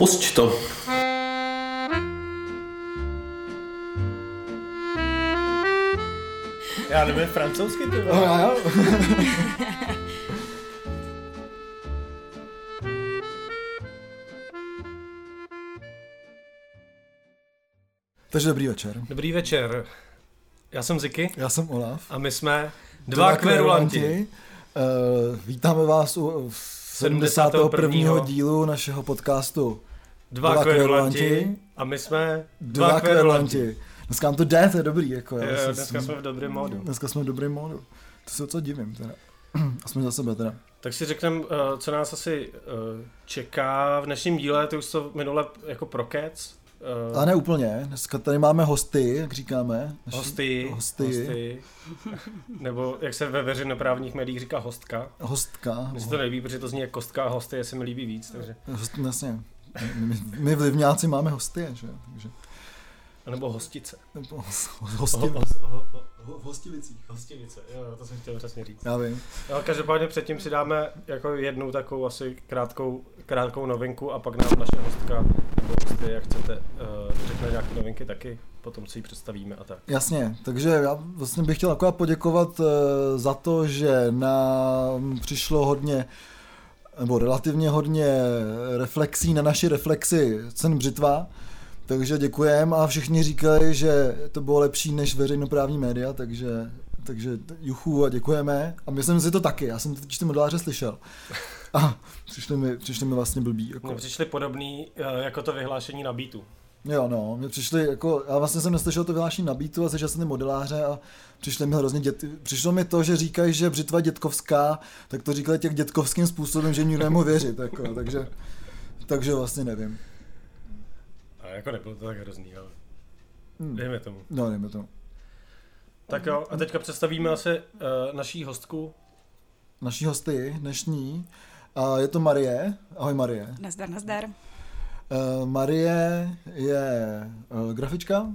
Pusť to. Já nevím francouzsky, ty No, já, jo. Takže dobrý večer. Dobrý večer. Já jsem Ziky Já jsem Olaf. a my jsme dva kverulanti. Uh, vítáme vás u 71. 71. dílu našeho podcastu Dva, Dva kverulanti. A my jsme Dva, dva kverulanti. Dneska nám to jde, to je dobrý. Jako, Jo, se- Dneska jsme v dobrém módu. Dneska jsme v dobrém módu. To se co divím teda. A jsme za sebe teda. Tak si řekneme, eh, co nás asi eh, čeká v dnešním díle, to už to minule jako prokec. eh, Ale ne úplně. Dneska tady máme hosty, jak říkáme. Naši- Hosty, Hosty. hosty. Nebo jak se ve veřejnoprávních médiích říká hostka. Hostka. Mně se to nelíbí, protože to zní jako kostka a hosty, jestli mi líbí víc, takže. Host, jasně. My, my vlivňáci máme hosty, že? Takže, A nebo hostice. nebo Ho- ho- ho-. Hostivice, jo, to jsem chtěl přesně říct. Já vím. No, každopádně předtím si dáme jako jednu takovou asi krátkou, krátkou novinku a pak nám naše hostka nebo hosty, jak chcete, uh, řekne nějaké novinky taky, potom si ji představíme a tak. Jasně, takže já vlastně bych chtěl akorát poděkovat eh, za to, že nám přišlo hodně nebo relativně hodně reflexí na naši reflexy cen břitva, takže děkujem a všichni říkali, že to bylo lepší než veřejnoprávní média, takže, takže juchu a děkujeme a myslím si to taky, já jsem totiž ty modeláře slyšel a přišli mi, přišli mi vlastně blbý. Jako. Mně přišli podobný uh, jako to vyhlášení na beatu. Jo, no, mě přišli jako, já vlastně jsem neslyšel to vyhlášení na beatu a slyšel jsem ty modeláře a přišli mi hrozně dět, přišlo mi to, že říkají, že břitva dětkovská, tak to říkali těch dětkovským způsobem, že nikdo nemohl věřit, jako, takže, takže vlastně nevím. A jako nebylo to tak hrozný, ale Hm. dejme tomu. No, dejme to. Tak jo, a teďka představíme asi uh, naší hostku. Naší hosty dnešní, a je to Marie, ahoj Marie. Nazdar, nazdar. Uh, Marie je uh, grafička,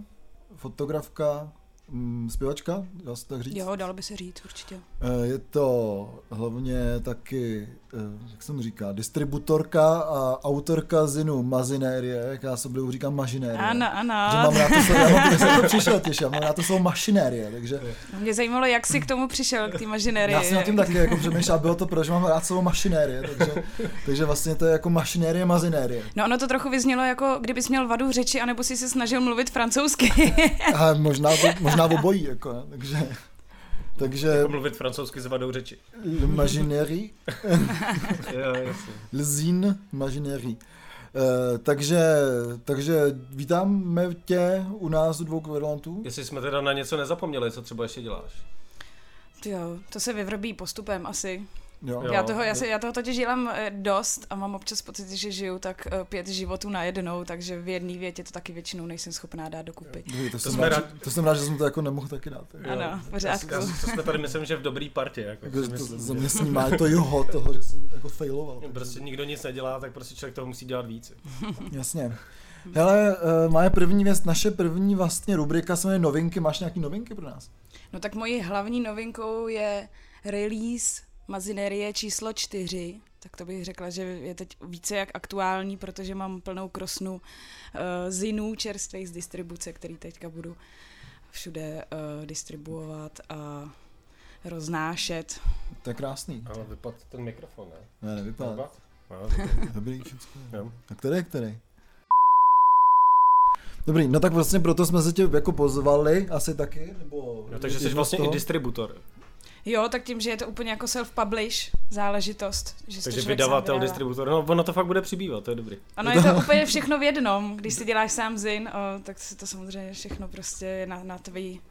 fotografka, mm, zpěvačka, dá se tak říct? Jo, dalo by se říct určitě. Eh, Je to hlavně taky, eh, jak se mu říká, distributorka a autorka zinu Mazinérie, jak já se oblivu říkám mažinérie. Ano, ano. Že mám rád to slovo, já mám, jsem to přišel já mám rád to slovo mašinérie, takže Mě zajímalo, jak jsi k tomu přišel, k té mašinérii. já jsem na tím taky jako přemýšlel, bylo to proč, že mám rád slovo mašinérie, takže, takže vlastně to je jako mašinérie, mazinérie. No ono to trochu vyznělo jako, kdybys měl vadu řeči, anebo si se snažil mluvit francouzsky. A možná, možná obojí, jako, takže, takže Jako mluvit francouzsky s vadou řeči. jasně. Lzín Mažinérie. Uh, takže, takže vítáme tě u nás u dvou kverulantů. Jestli jsme teda na něco nezapomněli, co třeba ještě děláš. jo, to se vyvrbí postupem asi. Jo. Jo. Já toho, já, se, já toho totiž dělám eh, dost a mám občas pocit, že žiju tak eh, pět životů najednou, takže v jedné větě to taky většinou nejsem schopná dát dokupy. Dobrý, to, To jsem jsme rád, rád- že- to jsem rád, že jsem to jako nemohl taky dát. Jo. Ano, v pořádku. Já, já, to jsme tady myslím, že v dobrý partě. Jako, Jako, si to, myslím, za že- mě snímá to joho toho, že jsem jako failoval. Prostě nikdo nic nedělá, tak prostě člověk toho musí dělat víc. Jasně. Hele, uh, moje první věc, naše první vlastně rubrika se jmenuje novinky. Máš nějaký novinky pro nás? No tak mojí hlavní novinkou je release Mazinerie číslo 4. Tak to bych řekla, že je teď více jak aktuální, protože mám plnou krosnu uh, zinů čerstvých z distribuce, který teďka budu všude uh, distribuovat a roznášet. To je krásný. Ale vypad ten mikrofon, ne? Ne, nevypadá. Vypad? No, dobrý. Dobrý, všechno. Jo. A který je který? Dobrý, no tak vlastně proto jsme se tě jako pozvali, asi taky, nebo... No, takže jsi vlastně toho? i distributor. Jo, tak tím, že je to úplně jako self-publish záležitost. Že si to Takže vydavatel, distributor. No, ono to fakt bude přibývat, to je dobrý. Ano, je to úplně všechno v jednom. Když si děláš sám zin, o, tak si to samozřejmě všechno prostě je na, na, tvý,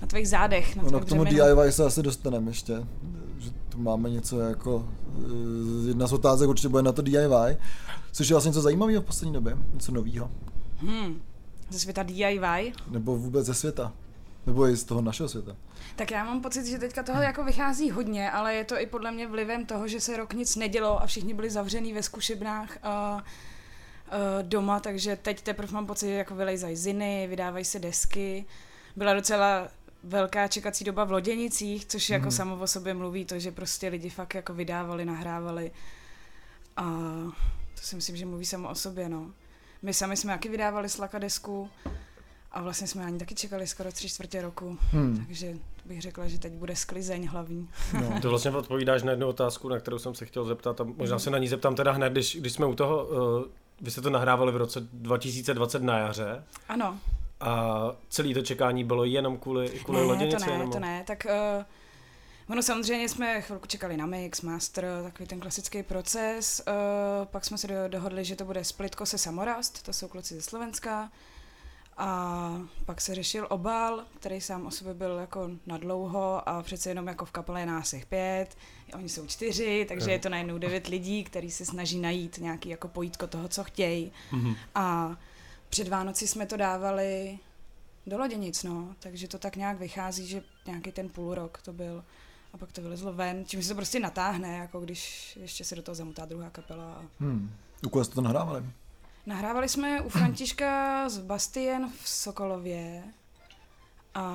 na tvých zádech. Na No, k tomu břemenu. DIY se asi dostaneme ještě, že tu máme něco jako, eh, jedna z otázek určitě bude na to DIY. Slyšel jsi něco zajímavého v poslední době? Něco nového? Hmm. Ze světa DIY. Nebo vůbec ze světa? Nebo i z toho našeho světa? Tak já mám pocit, že teďka toho jako vychází hodně, ale je to i podle mě vlivem toho, že se rok nic nedělo a všichni byli zavřený ve zkušebnách a, doma, takže teď teprve mám pocit, že jako vylejzají ziny, vydávají se desky. Byla docela velká čekací doba v Loděnicích, což jako Mhm. samo o sobě mluví to, že prostě lidi fakt jako vydávali, nahrávali a To si myslím, že mluví samo o sobě, no. My sami jsme taky vydávali slaka desku a vlastně jsme ani taky čekali skoro tři čtvrtě roku. Hmm. Takže bych řekla, že teď bude sklizeň hlavní. No. to vlastně odpovídáš na jednu otázku, na kterou jsem se chtěl zeptat a možná se na ní zeptám teda hned, když, když jsme u toho, uh, vy jste to nahrávali v roce 2020 na jaře. Ano. A celé to čekání bylo jenom kvůli, kvůli ne, loděnici? to ne, nebo? to ne, tak uh, Ono samozřejmě jsme chvilku čekali na mix, master, takový ten klasický proces. Uh, pak jsme se dohodli, že to bude splitko se Samorast, to jsou kluci ze Slovenska. A pak se řešil obal, který sám o sobě byl jako nadlouho a přece jenom jako v kapele je nás jich pět, oni jsou čtyři, takže je to najednou devět lidí, který se snaží najít nějaký jako pojítko toho, co chtějí. Mm-hmm. A před Vánoci jsme to dávali do loděnic, no, takže to tak nějak vychází, že nějaký ten půl rok to byl a pak to vylezlo ven, čím se to prostě natáhne, jako když ještě se do toho zamutá druhá kapela. Hmm. U koho jste to nahrávali? Nahrávali jsme u Františka z Bastien v Sokolově a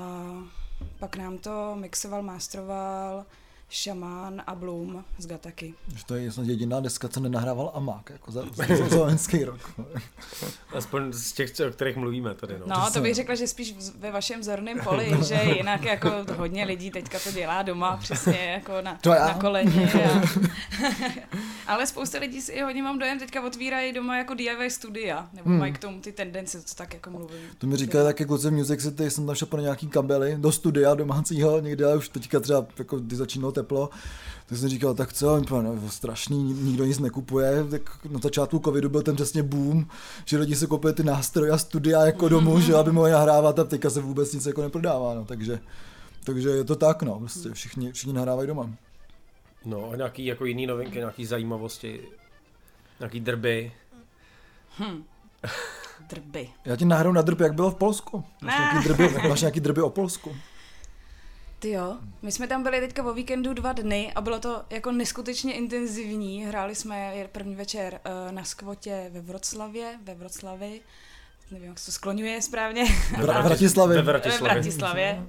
pak nám to mixoval, mastroval Šamán a Bloom z Gataky. Že to je snad jediná deska, co nenahrával Amák, jako za, loňský rok. Aspoň z těch, o kterých mluvíme tady. No, no to bych řekla, že spíš ve vašem zorném poli, že jinak jako hodně lidí teďka to dělá doma, přesně jako na, to na koleně. A... Ale spousta lidí si hodně mám dojem, teďka otvírají doma jako DIY studia, nebo hmm. mají k tomu ty tendence, co tak jako mluvím. To mi říká taky kluci v Music City, jsem tam šel pro nějaký kabely do studia domácího někde, ale už teďka třeba, jako, když začínalo teplo, tak jsem říkal, tak co, no, strašný, nikdo nic nekupuje, tak na začátku covidu byl ten přesně boom, že lidi se koupili ty nástroje a studia jako domů, že aby mohli nahrávat a teďka se vůbec nic jako neprodává, no, takže, takže je to tak, no, prostě všichni, všichni nahrávají doma. No a nějaký jako jiný novinky, nějaký zajímavosti, nějaký drby. Hm. Drby. Já ti nahraju na drby, jak bylo v Polsku. Máš nějaký drby, máš nějaký drby o Polsku? Ty jo, my jsme tam byli teďka o víkendu dva dny a bylo to jako neskutečně intenzivní. Hráli jsme první večer uh, na skvotě ve Vroclavě, ve Vroclavi, nevím, jak se to skloňuje správně. V Bratislavě. Ve Bratislavě. Ve Bratislavě.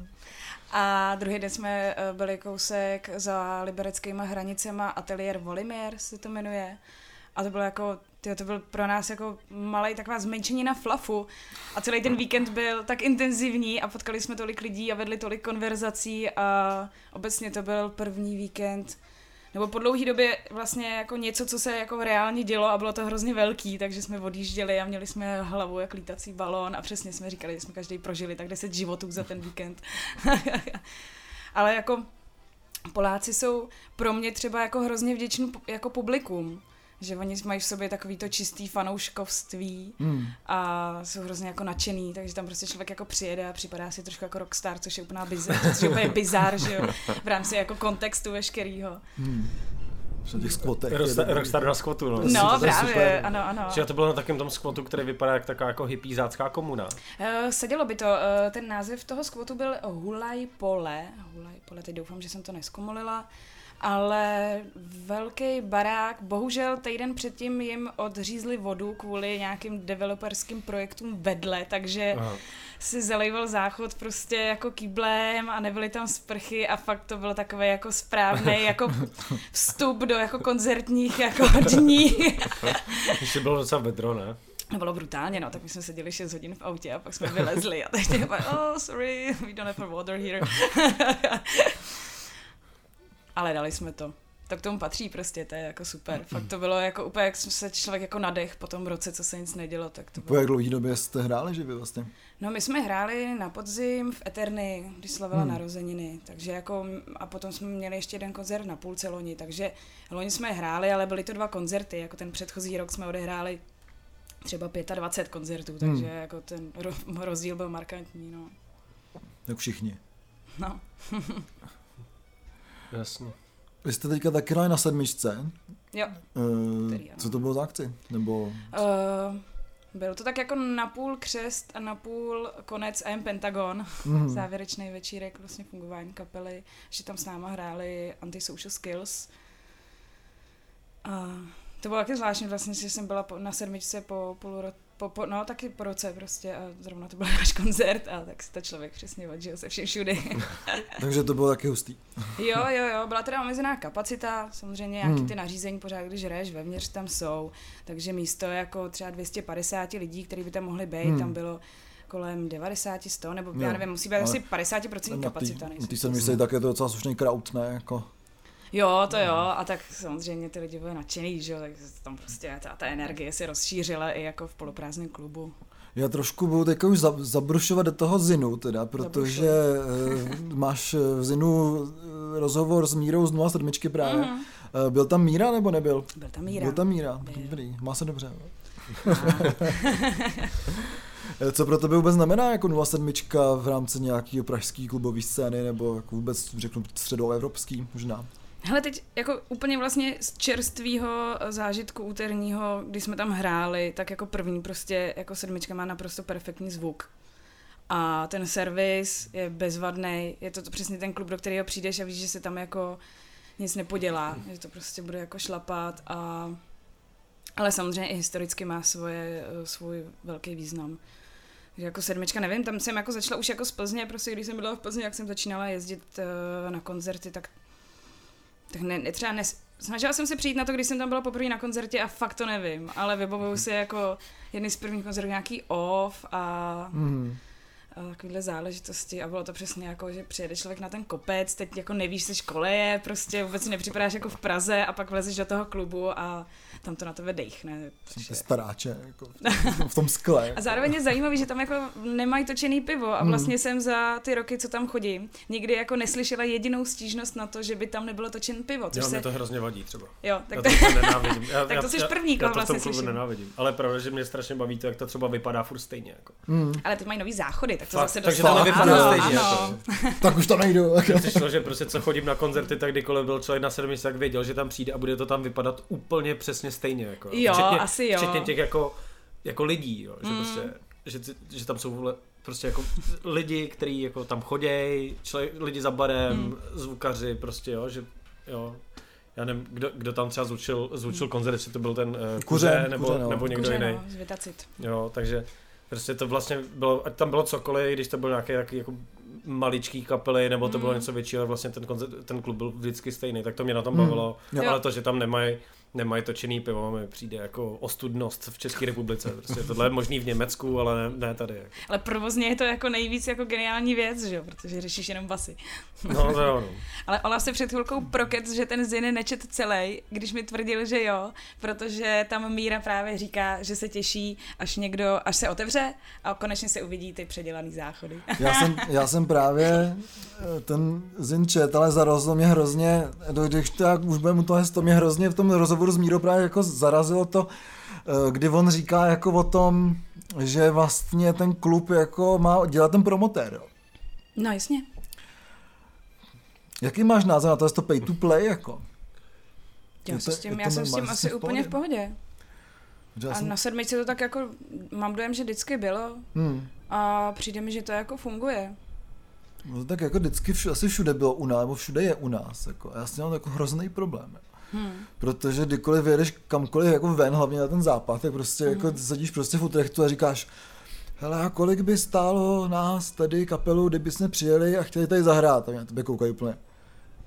A druhý den jsme uh, byli kousek za libereckýma hranicema ateliér Volimér se to jmenuje. A to bylo jako tyjo, to byl pro nás jako malý taková zmenšení na flafu. A celý ten víkend byl tak intenzivní a potkali jsme tolik lidí a vedli tolik konverzací a obecně to byl první víkend, nebo po dlouhé době vlastně jako něco, co se jako reálně dělo a bylo to hrozně velký, takže jsme odjížděli a měli jsme hlavu jak lítací balón a přesně jsme říkali, že jsme každý prožili tak 10 životů za ten víkend. Ale jako Poláci jsou pro mě třeba jako hrozně vděční jako publikum, že oni mají v sobě takový to čistý fanouškovství hmm. a jsou hrozně jako nadšený, takže tam prostě člověk jako přijede a připadá si trošku jako rockstar, což je úplná bizar, což je úplně bizar, že jo, v rámci jako kontextu veškerýho. Hmm. Na těch skvotech. Rockstar na skvotu, no. No, právě, super. ano, ano. Že to bylo na takém tom skvotu, který vypadá jak taková jako hypízácká komuna. Uh, sedělo by to, uh, ten název toho skvotu byl Hulaj Pole, Hulaj Pole, teď doufám, že jsem to neskomolila ale velký barák, bohužel týden předtím jim odřízli vodu kvůli nějakým developerským projektům vedle, takže Aha. si zalejval záchod prostě jako kýblem a nebyly tam sprchy a fakt to bylo takové jako správný jako vstup do jako koncertních jako dní. Ještě bylo docela vedro, ne? To bylo brutálně, no, tak my jsme seděli 6 hodin v autě a pak jsme vylezli a teď je oh, sorry, we don't have water here ale dali jsme to. To k tomu patří prostě, to je jako super. Fakt to bylo jako úplně, jak se člověk jako nadech po tom roce, co se nic nedělo, tak to bylo. Po jak dlouhý době jste hráli živě vlastně? No my jsme hráli na podzim v Eterny, když slavila hmm. narozeniny, takže jako a potom jsme měli ještě jeden koncert na půlce loni, takže loni jsme hráli, ale byly to dva koncerty, jako ten předchozí rok jsme odehráli třeba 25 koncertů, hmm. takže hmm. jako ten rozdíl byl markantní, no. Tak všichni. No. Jasně. Vy jste teďka taky na sedmičce. Jo. Uh, co to bylo za akci? Nebo... Uh, byl to tak jako napůl křest a napůl konec AM Pentagon. Mm. Závěrečný večírek vlastně fungování kapely. Že tam s náma hráli Antisocial Skills. A To bylo taky zvláštní vlastně, že jsem byla na sedmičce po půl ro- po, po, no taky po roce prostě a zrovna to byl náš koncert a tak si to člověk přesně odžil se všem všudy. Takže to bylo taky hustý. jo, jo, jo, byla teda omezená kapacita, samozřejmě nějaký hmm. ty nařízení pořád, když hraješ vevnitř, tam jsou, takže místo jako třeba 250 lidí, kteří by tam mohli být, hmm. tam bylo kolem 90, 100, nebo já nevím, musí být asi 50% kapacita. Ty se myslí tak je to docela slušný crowd, ne? Jako. Jo, to jo, a tak samozřejmě ty lidi byli nadšený, že jo, tak tam prostě ta, ta energie se rozšířila i jako v poloprázdném klubu. Já trošku budu teďka už zabrušovat do toho Zinu, teda, protože uh, máš v Zinu eh, rozhovor s Mírou z 07 právě. Mm. Byl tam Míra nebo nebyl? Byl tam Míra. Byl tam Míra, byl. dobrý, má se dobře. Co pro tebe vůbec znamená jako 07 v rámci nějakého pražské klubové scény nebo jako vůbec řeknu středoevropský možná? Hele, teď jako úplně vlastně z čerstvého zážitku úterního, když jsme tam hráli, tak jako první prostě jako sedmička má naprosto perfektní zvuk. A ten servis je bezvadný, je to, to přesně ten klub, do kterého přijdeš a víš, že se tam jako nic nepodělá, že to prostě bude jako šlapat a ale samozřejmě i historicky má svoje, svůj velký význam. Takže jako sedmička, nevím, tam jsem jako začala už jako z Plzně, prostě když jsem byla v Plzni, jak jsem začínala jezdit uh, na koncerty, tak tak ne, ne třeba nes, snažila jsem se přijít na to, když jsem tam byla poprvé na koncertě a fakt to nevím, ale vybavuju si jako jedny z prvních koncertů nějaký off a, mm. a takovéhle záležitosti a bylo to přesně jako, že přijede člověk na ten kopec, teď jako nevíš, se škole je, prostě vůbec si nepřipadáš jako v Praze a pak vlezeš do toho klubu a tam to na tebe dechne. Jsem staráče, jako v tom skle. a zároveň je zajímavý, že tam jako nemají točený pivo a hmm. vlastně hmm. jsem za ty roky, co tam chodím, nikdy jako neslyšela jedinou stížnost na to, že by tam nebylo točen pivo. Což jo, se... mě to hrozně vadí třeba. Jo, tak já to, to nenávidím. Já, tak to jsi první, koho vlastně slyším. nenávidím. Ale pravda, že mě strašně baví to, jak to třeba vypadá furt stejně. Jako. Hmm. Ale ty mají nový záchody, tak to Fakt, zase Takže to nevypadá stejně. Jako. tak už to nejdu. Přišlo, že prostě co chodím na koncerty, tak kdykoliv byl člověk na sedmi, tak věděl, že tam přijde a bude to tam vypadat úplně přesně stejně. Jako. Jo, včetně, asi jo. Včetně těch jako, jako lidí, jo, že, mm. prostě, že, že tam jsou prostě jako lidi, kteří jako tam chodějí, lidi za barem, mm. zvukaři, prostě jo, že jo, já nevím, kdo, kdo tam třeba zvučil, zvučil mm. koncert, jestli to byl ten uh, kuře, kuře, nebo, kuře, no. nebo někdo kuře, jiný. No, jo, takže prostě to vlastně bylo, ať tam bylo cokoliv, když to byl nějaký takový jako maličký kapely, nebo to bylo mm. něco většího, vlastně ten, koncert, ten klub byl vždycky stejný, tak to mě na tom bavilo, mm. ale to, že tam nemají nemají točený pivo, mi přijde jako ostudnost v České republice. Prostě tohle je možný v Německu, ale ne, ne tady. Ale provozně je to jako nejvíc jako geniální věc, že jo? protože řešíš jenom basy. No to jo. No. ale Ola se před chvilkou prokec, že ten Ziny nečet celý, když mi tvrdil, že jo, protože tam Míra právě říká, že se těší, až někdo, až se otevře a konečně se uvidí ty předělaný záchody. já, jsem, já jsem právě eh, ten Zin čet, ale zarazilo mě hrozně, když to jak už budeme u toho, to mě hrozně v tom rozhovoru rozhovoru s Mírou právě jako zarazilo to, eh, kdy on říká jako o tom, že vlastně ten klub jako má dělat ten promotér. Jo. No jasně. Jaký máš názor na to, to pay to play jako? Já, to, s tím, já jsem s tím asi v úplně v pohodě. Já a jsem... na sedmičce to tak jako, mám dojem, že vždycky bylo hmm. a přijde mi, že to jako funguje. No tak jako vždycky vš- asi všude bylo u nás, nebo všude je u nás. Jako. Já s tím mám jako hrozný problém. Hmm. Protože kdykoliv vyjedeš kamkoliv jako ven, hlavně na ten západ, tak prostě hmm. jako sedíš prostě v Utrechtu a říkáš, hele a kolik by stálo nás tady kapelu, kdyby jsme přijeli a chtěli tady zahrát. A mě na tebe koukají úplně.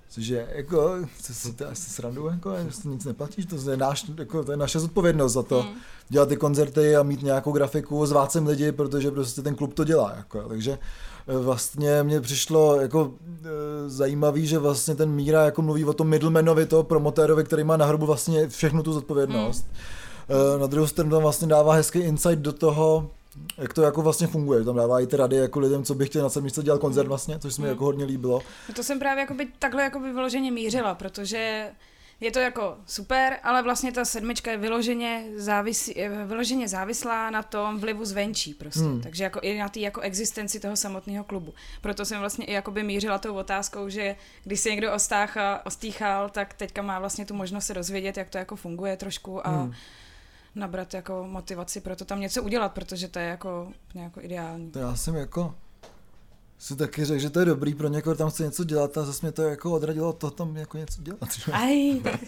Cože, jako, co si to asi srandu, jako, že nic neplatíš, to je, náš, jako, to je naše zodpovědnost za to, hmm. dělat ty koncerty a mít nějakou grafiku, zvát sem lidi, protože prostě ten klub to dělá, jako, takže vlastně mně přišlo jako e, zajímavý, že vlastně ten Míra jako mluví o tom middlemanovi, toho promotérovi, který má na hrobu vlastně všechnu tu zodpovědnost. Hmm. E, na druhou stranu tam vlastně dává hezký insight do toho, jak to jako vlastně funguje. Tam dává i ty rady jako lidem, co by chtěli na sedmičce dělat koncert vlastně, což se mi hmm. jako hodně líbilo. No to jsem právě jako by takhle jako by vyloženě mířila, protože je to jako super, ale vlastně ta sedmička je vyloženě, závis, je vyloženě závislá na tom vlivu zvenčí prostě. Hmm. Takže jako i na té jako existenci toho samotného klubu. Proto jsem vlastně i jakoby mířila tou otázkou, že když se někdo ostácha, ostýchal, tak teďka má vlastně tu možnost se dozvědět, jak to jako funguje trošku a hmm. nabrat jako motivaci pro to tam něco udělat, protože to je jako, jako ideální. To já jsem jako si taky řekl, že to je dobrý pro někoho, tam chce něco dělat a zase mě to jako odradilo to tam jako něco dělat. Aj, tak,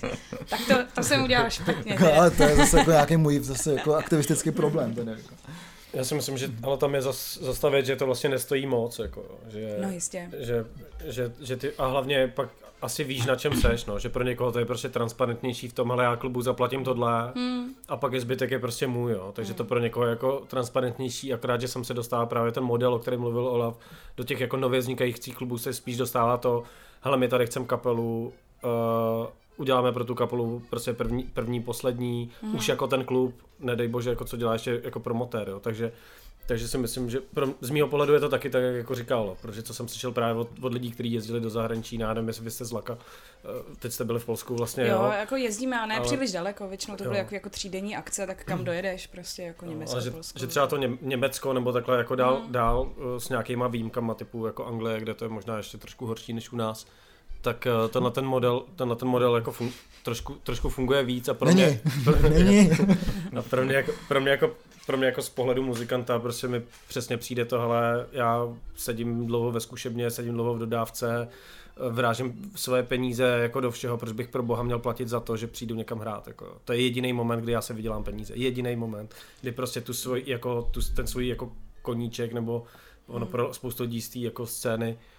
tak to, to jsem udělal špatně. Jako, ale to je zase jako nějaký můj zase jako aktivistický problém. Ten jako. Já si myslím, že ale tam je zas, zastavit, že to vlastně nestojí moc, jako, že, no jistě. Že, že, že ty, a hlavně pak asi víš, na čem seš, no, že pro někoho to je prostě transparentnější v tom, ale já klubu zaplatím tohle hmm. a pak je zbytek je prostě můj, jo. takže hmm. to pro někoho je jako transparentnější, akorát, že jsem se dostává právě ten model, o kterém mluvil Olaf, do těch jako nově vznikajících klubů se spíš dostává to, hele, my tady chceme kapelu, uh, uděláme pro tu kapelu prostě první, první poslední, hmm. už jako ten klub, nedej bože, jako co dělá ještě jako promotér, jo. takže takže si myslím, že pro, z mého pohledu je to taky tak, jak jako říkal, protože co jsem slyšel právě od, od lidí, kteří jezdili do zahraničí, nevím, jestli vy jste z Laka, eh, teď jste byli v Polsku vlastně. Jo, jo jako jezdíme, ale ne ale... příliš daleko, většinou to byly jako, jako třídenní akce, tak kam dojedeš, prostě jako Německo, ale že, že třeba to Ně, Německo nebo takhle jako dál, hmm. dál eh, s nějakýma výjimkama typu jako Anglie, kde to je možná ještě trošku horší než u nás, tak eh, tenhle ten model, tenhle ten model jako fun, trošku, trošku funguje víc a pro mě, Není. a pro mě, jako, pro mě jako pro mě jako z pohledu muzikanta prostě mi přesně přijde tohle, já sedím dlouho ve zkušebně, sedím dlouho v dodávce, vrážím svoje peníze jako do všeho, proč bych pro boha měl platit za to, že přijdu někam hrát. Jako. To je jediný moment, kdy já se vydělám peníze. Jediný moment, kdy prostě tu svoj, jako, tu, ten svůj jako koníček nebo ono pro spoustu lidí jako scény Eh,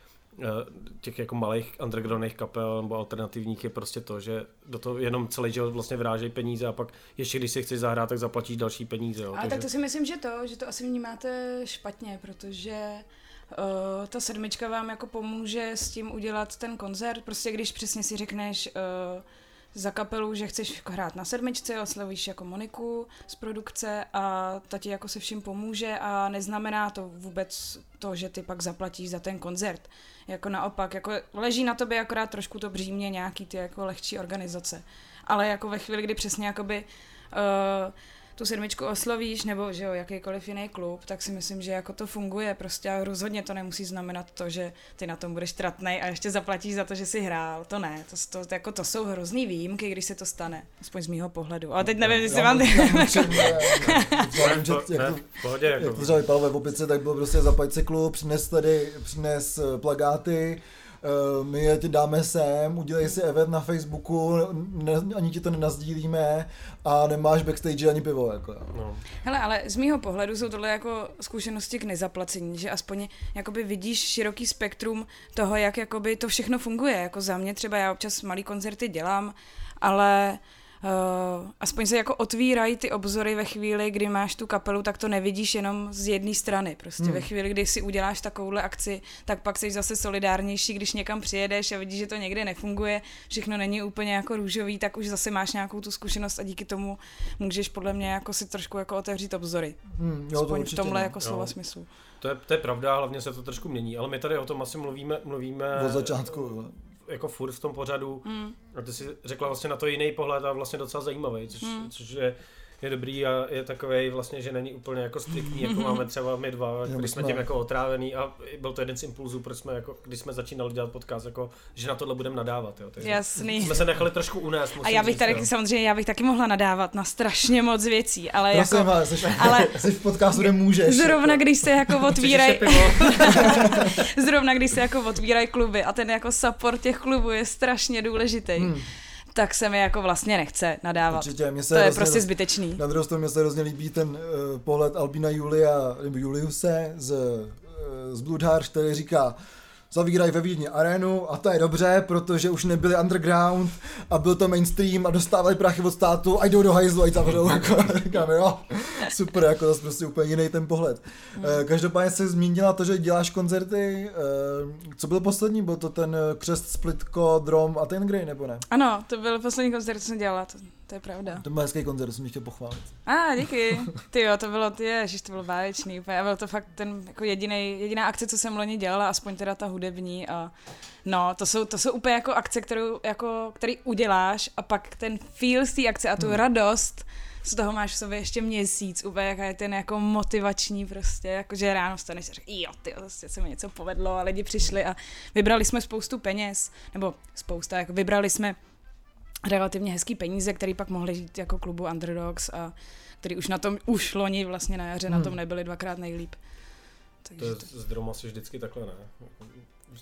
těch jako malých undergroundních kapel nebo alternativních je prostě to, že do toho jenom celý život vlastně vyrážejí peníze a pak ještě když si chceš zahrát, tak zaplatíš další peníze. Jo. A takže... tak to si myslím, že to, že to asi vnímáte špatně, protože uh, ta sedmička vám jako pomůže s tím udělat ten koncert, prostě když přesně si řekneš uh, za kapelu, že chceš hrát na sedmičce, oslovíš jako Moniku z produkce a ta ti jako se vším pomůže a neznamená to vůbec to, že ty pak zaplatíš za ten koncert. Jako naopak, jako leží na tobě akorát trošku to břímě nějaký ty jako lehčí organizace. Ale jako ve chvíli, kdy přesně jakoby uh, tu sedmičku oslovíš, nebo že jo, jakýkoliv jiný klub, tak si myslím, že jako to funguje prostě a rozhodně to nemusí znamenat to, že ty na tom budeš tratnej a ještě zaplatíš za to, že jsi hrál. To ne, to, to, jako, to jsou hrozný výjimky, když se to stane, aspoň z mýho pohledu. Ale teď nevím, jestli vám ty... Jak to třeba vypadalo ve opice, tak bylo prostě zaplať si klub, přines tady, přines eh, plagáty, my je ti dáme sem, udělej si event na Facebooku, ne, ani ti to nenazdílíme a nemáš backstage ani pivo. Jako. No. Hele, ale z mýho pohledu jsou tohle jako zkušenosti k nezaplacení, že aspoň jakoby vidíš široký spektrum toho, jak jakoby to všechno funguje. Jako za mě třeba já občas malý koncerty dělám, ale uh, aspoň se jako otvírají ty obzory ve chvíli, kdy máš tu kapelu, tak to nevidíš jenom z jedné strany. Prostě hmm. ve chvíli, kdy si uděláš takovouhle akci, tak pak jsi zase solidárnější, když někam přijedeš a vidíš, že to někde nefunguje, všechno není úplně jako růžový, tak už zase máš nějakou tu zkušenost a díky tomu můžeš podle mě jako si trošku jako otevřít obzory. Hmm, jo, aspoň to v tomhle ne. jako slova smyslu. To je, to je pravda, hlavně se to trošku mění, ale my tady o tom asi mluvíme, mluvíme od začátku jako furt v tom pořadu. Mm. A ty si řekla vlastně na to jiný pohled a vlastně docela zajímavý, což, mm. což je je dobrý a je takový vlastně, že není úplně jako striktní, jako máme třeba my dva, když jsme tím jako otrávený a byl to jeden z impulzů, proč jsme jako, když jsme začínali dělat podcast, jako, že na tohle budeme nadávat. Jo. Takže Jasný. Jsme se nechali trošku unést. A já bych říct, tady jo. samozřejmě, já bych taky mohla nadávat na strašně moc věcí, ale Prosím jako... Vás, jsi, ale jsi v podcastu, kde můžeš. Zrovna jako. když se jako otvírají... zrovna když se jako otvírají kluby a ten jako support těch klubů je strašně důležitý. Hmm tak se mi jako vlastně nechce nadávat. Určitě, mě se to je prostě zbytečný. Na druhou stranu mě se hrozně líbí ten uh, pohled Albina Julia, nebo Juliuse z, uh, z Bloodharsh, který říká, zavírají ve Vídni arénu a to je dobře, protože už nebyli underground a byl to mainstream a dostávali prachy od státu a jdou do hajzlu a zavřou. Jako, říkám, jo, super, jako zase prostě úplně jiný ten pohled. Hmm. Každopádně se zmínila to, že děláš koncerty. Eh, co byl poslední? Byl to ten eh, Křest, Splitko, Drom a ten Grey, nebo ne? Ano, to byl poslední koncert, co jsem dělala. To, to je pravda. To byl hezký koncert, jsem chtěl pochválit. A, ah, díky. Ty jo, to bylo, ty, ježiš, to bylo báječný. A byl to fakt ten jako jediný, jediná akce, co jsem loni dělala, aspoň teda ta hudební a No, to jsou, to jsou úplně jako akce, kterou, jako, který uděláš a pak ten feel z té akce a tu hmm. radost, z toho máš v sobě ještě měsíc, úplně jaká je ten jako motivační prostě, jakože ráno staneš a řekl, jo, ty, zase se mi něco povedlo a lidi přišli a vybrali jsme spoustu peněz, nebo spousta, jako vybrali jsme relativně hezký peníze, který pak mohli žít jako klubu Underdogs a který už na tom, už loni vlastně na jaře hmm. na tom nebyli dvakrát nejlíp. Takže to, to... s Drom asi vždycky takhle ne.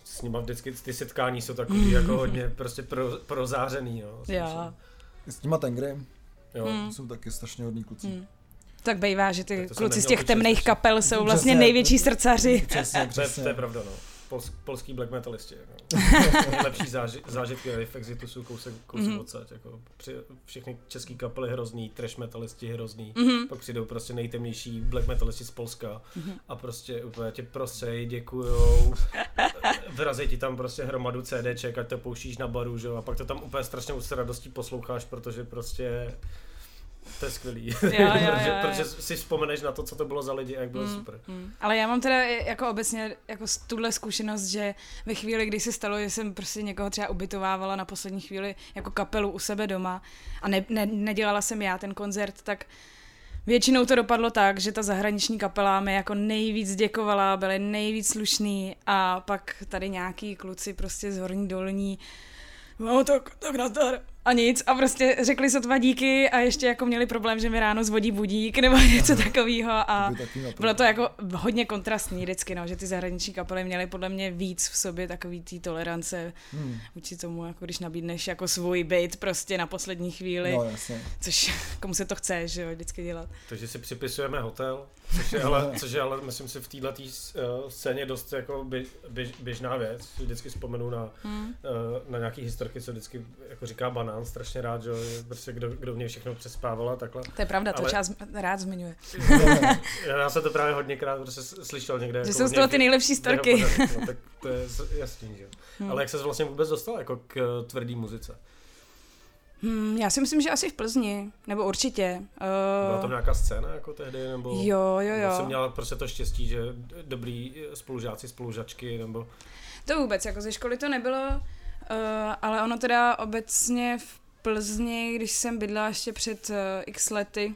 S nima vždycky ty setkání jsou takový jako hodně prostě pro, prozářený. Jo, Já. S nima Tengry. Jo. Mm. Jsou taky strašně hodní kluci. Mm. Tak bývá, že ty kluci z těch temných kapel jsou vlastně přesně, největší srcaři. Přesně, přesně. To je pravda, no pols, polský black metalisti. Jako. Nejlepší záži, zážitky v Exitu jsou kousek, kousek mm-hmm. odsaď. Jako. Při, všechny český kapely hrozný, trash metalisti hrozný, mm-hmm. pak přijdou prostě nejtemnější black metalisti z Polska mm-hmm. a prostě úplně tě prosej, děkujou, vyrazí ti tam prostě hromadu CDček, ať to pouštíš na baru, že? a pak to tam úplně strašně s radostí posloucháš, protože prostě to je skvělý. Jo, jo, jo, protože, jo. protože si vzpomeneš na to, co to bylo za lidi a jak bylo mm, super. Mm. Ale já mám teda jako obecně jako tuhle zkušenost, že ve chvíli, kdy se stalo, že jsem prostě někoho třeba ubytovávala na poslední chvíli jako kapelu u sebe doma a ne, ne, nedělala jsem já ten koncert, tak Většinou to dopadlo tak, že ta zahraniční kapela mi jako nejvíc děkovala, byly nejvíc slušný a pak tady nějaký kluci prostě z horní dolní no tak, tak nazdar. A nic. A prostě řekli sotva díky a ještě jako měli problém, že mi ráno zvodí budík nebo něco takového. A bylo to jako hodně kontrastní vždycky, no, že ty zahraniční kapely měly podle mě víc v sobě takový té tolerance hmm. vůči tomu, jako když nabídneš jako svůj byt prostě na poslední chvíli. No, jasně. Což komu se to chce, že jo, vždycky dělat. Takže si připisujeme hotel, což je ale, což je ale myslím si v této uh, scéně dost jako běž, běž, běžná věc. Vždycky vzpomenu na, hmm. uh, na nějaký historky, co vždycky jako říká banán, strašně rád, že prostě kdo, kdo v něj všechno přespával a takhle. To je pravda, to čas rád zmiňuje. já jsem to právě hodněkrát prostě slyšel někde. Že jako jsou z toho ty nejlepší storky. No, tak to je jasný, že hmm. Ale jak se vlastně vůbec dostal jako k eh, tvrdý muzice? Hmm, já si myslím, že asi v Plzni, nebo určitě. Uh... Byla tam nějaká scéna jako tehdy, nebo? Jo, jo, jo. jsem měla prostě to štěstí, že dobrý spolužáci, spolužačky, nebo? To vůbec, jako ze školy to nebylo, uh, ale ono teda obecně v Plzni, když jsem bydlela ještě před uh, x lety,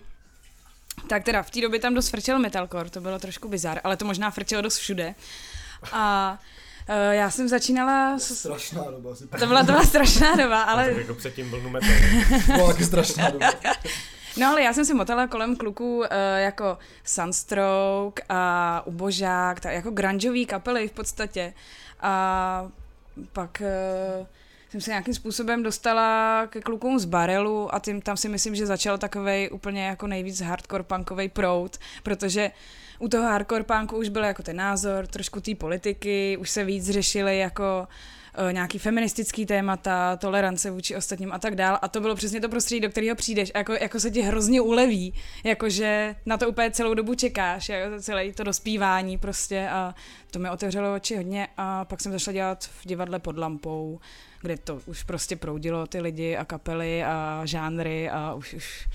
tak teda v té době tam dost frčel metalcore, to bylo trošku bizar, ale to možná frčelo dost všude. A uh, já jsem začínala... S... Strašná doba. To byla, to byla strašná doba, ale... To jako předtím byl metal. byla taky strašná doba. No ale já jsem si motala kolem kluků uh, jako Sunstroke a Ubožák, tak jako grungeový kapely v podstatě. A pak uh, jsem se nějakým způsobem dostala ke klukům z Barelu a tím, tam si myslím, že začal takový úplně jako nejvíc hardcore punkový prout, protože u toho hardcore punku už byl jako ten názor, trošku té politiky, už se víc řešily jako uh, nějaký feministický témata, tolerance vůči ostatním a tak dál. A to bylo přesně to prostředí, do kterého přijdeš. A jako, jako se ti hrozně uleví, jakože na to úplně celou dobu čekáš, jako celé to dospívání prostě a to mi otevřelo oči hodně a pak jsem zašla dělat v divadle pod lampou kde to už prostě proudilo ty lidi a kapely a žánry a už, už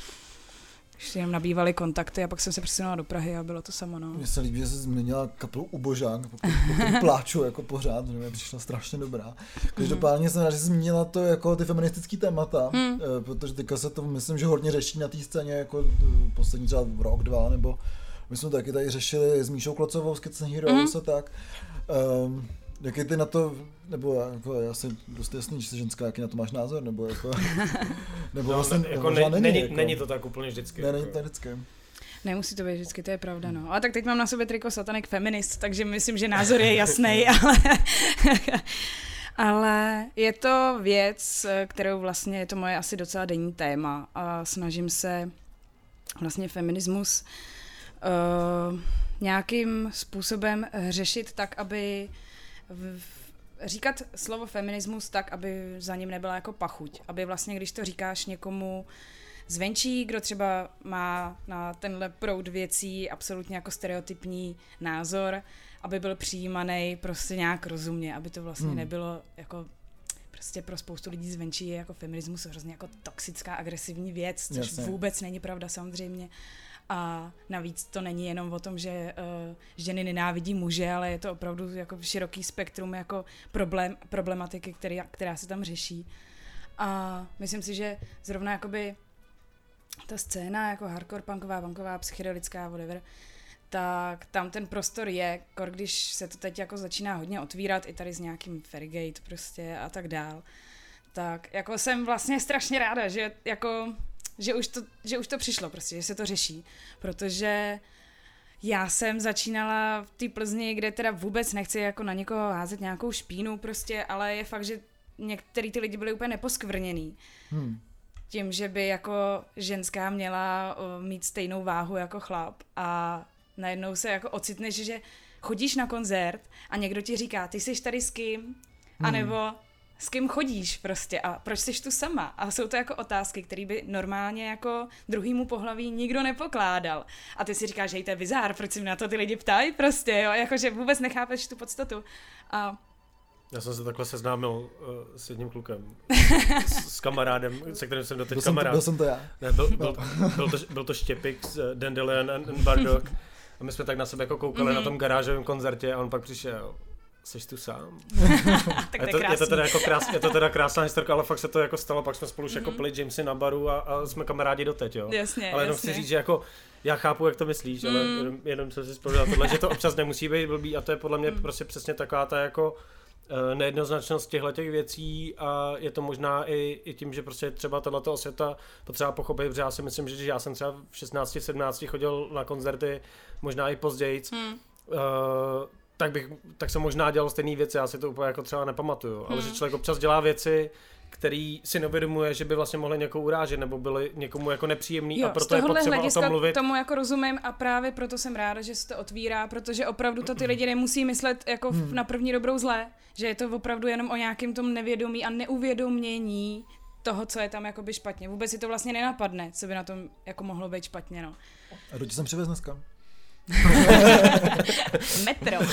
už jenom nabývaly kontakty a pak jsem se přesunula do Prahy a bylo to samo. No. Mně se líbí, že jsi změnila kapelu Ubožák, pokud, pokud pláču jako pořád, že mi přišla strašně dobrá. Každopádně jsem rád, že jsi zmínila to jako ty feministické témata, hmm. protože teďka se to myslím, že hodně řeší na té scéně jako eh, poslední třeba rok, dva, nebo my jsme taky tady řešili s Míšou Klocovou z Kids Heroes hmm. a tak. Um, Jaký ty na to, nebo jako asi dost jasný, že jsi ženská, jaký na to máš názor, nebo jako, nebo no, vlastně, ne, jako ne, není, není, jako, není, to tak úplně vždycky. Ne, jako. není to vždycky. Nemusí to být vždycky, to je pravda, no. Ale tak teď mám na sobě triko Satanek Feminist, takže myslím, že názor je jasný, ale, ale je to věc, kterou vlastně je to moje asi docela denní téma a snažím se vlastně feminismus uh, nějakým způsobem řešit tak, aby v, říkat slovo feminismus tak, aby za ním nebyla jako pachuť. Aby vlastně, když to říkáš někomu zvenčí, kdo třeba má na tenhle proud věcí absolutně jako stereotypní názor, aby byl přijímaný prostě nějak rozumně, aby to vlastně hmm. nebylo jako prostě pro spoustu lidí zvenčí je jako feminismus hrozně jako toxická, agresivní věc, což Jasně. vůbec není pravda samozřejmě. A navíc to není jenom o tom, že uh, ženy nenávidí muže, ale je to opravdu jako široký spektrum jako problém, problematiky, který, která se tam řeší. A myslím si, že zrovna jakoby ta scéna jako hardcore punková, punková, psychedelická, whatever, tak tam ten prostor je, kor když se to teď jako začíná hodně otvírat, i tady s nějakým Fergate prostě a tak dál, tak jako jsem vlastně strašně ráda, že jako že už, to, že už to přišlo prostě, že se to řeší, protože Já jsem začínala v té Plzni, kde teda vůbec nechci jako na někoho házet nějakou špínu prostě, ale je fakt, že některý ty lidi byli úplně neposkvrněný. Hmm. Tím, že by jako ženská měla mít stejnou váhu jako chlap a najednou se jako ocitneš, že chodíš na koncert a někdo ti říká, ty jsi tady s kým? Hmm. A nebo s kým chodíš prostě a proč jsi tu sama? A jsou to jako otázky, které by normálně jako druhýmu pohlaví nikdo nepokládal. A ty si říkáš, že to je bizár, proč si na to ty lidi ptají prostě, jo, jakože vůbec nechápeš tu podstatu. A já jsem se takhle seznámil uh, s jedním klukem, s, s kamarádem, se kterým jsem doteď byl kamarád. Jsem to, byl jsem to já. Ne, byl, byl, byl, to, byl to Štěpik z uh, Dandelion and, and Bardock. A my jsme tak na sebe jako koukali mm-hmm. na tom garážovém koncertě a on pak přišel Jsi tu sám? tak je, to, je, to teda jako krás, je to teda krásná historka, ale fakt se to jako stalo, pak jsme spolu mm-hmm. jako pili Jamesy na baru a, a jsme kamarádi doteď, jo. Jasně, ale jenom jasně. chci říct, že jako já chápu, jak to myslíš, mm. ale jenom, jenom jsem si vzpomněl tohle, že to občas nemusí být blbý a to je podle mě mm. prostě přesně taková ta jako uh, nejednoznačnost těchto těch věcí a je to možná i, i tím, že prostě třeba tohleto světa potřeba pochopit, protože já si myslím, že, já jsem třeba v 16-17 chodil na koncerty, možná i později, mm. uh, tak, bych, tak jsem možná dělal stejné věci, já si to úplně jako třeba nepamatuju, hmm. ale že člověk občas dělá věci, který si neuvědomuje, že by vlastně mohli někoho urážet nebo byli někomu jako nepříjemný jo, a proto je potřeba o tom mluvit. tomu jako rozumím a právě proto jsem ráda, že se to otvírá, protože opravdu to ty lidi nemusí myslet jako hmm. na první dobrou zlé, že je to opravdu jenom o nějakém tom nevědomí a neuvědomění toho, co je tam jakoby špatně. Vůbec si to vlastně nenapadne, co by na tom jako mohlo být špatně, no. A ti jsem přivez dneska? Metro.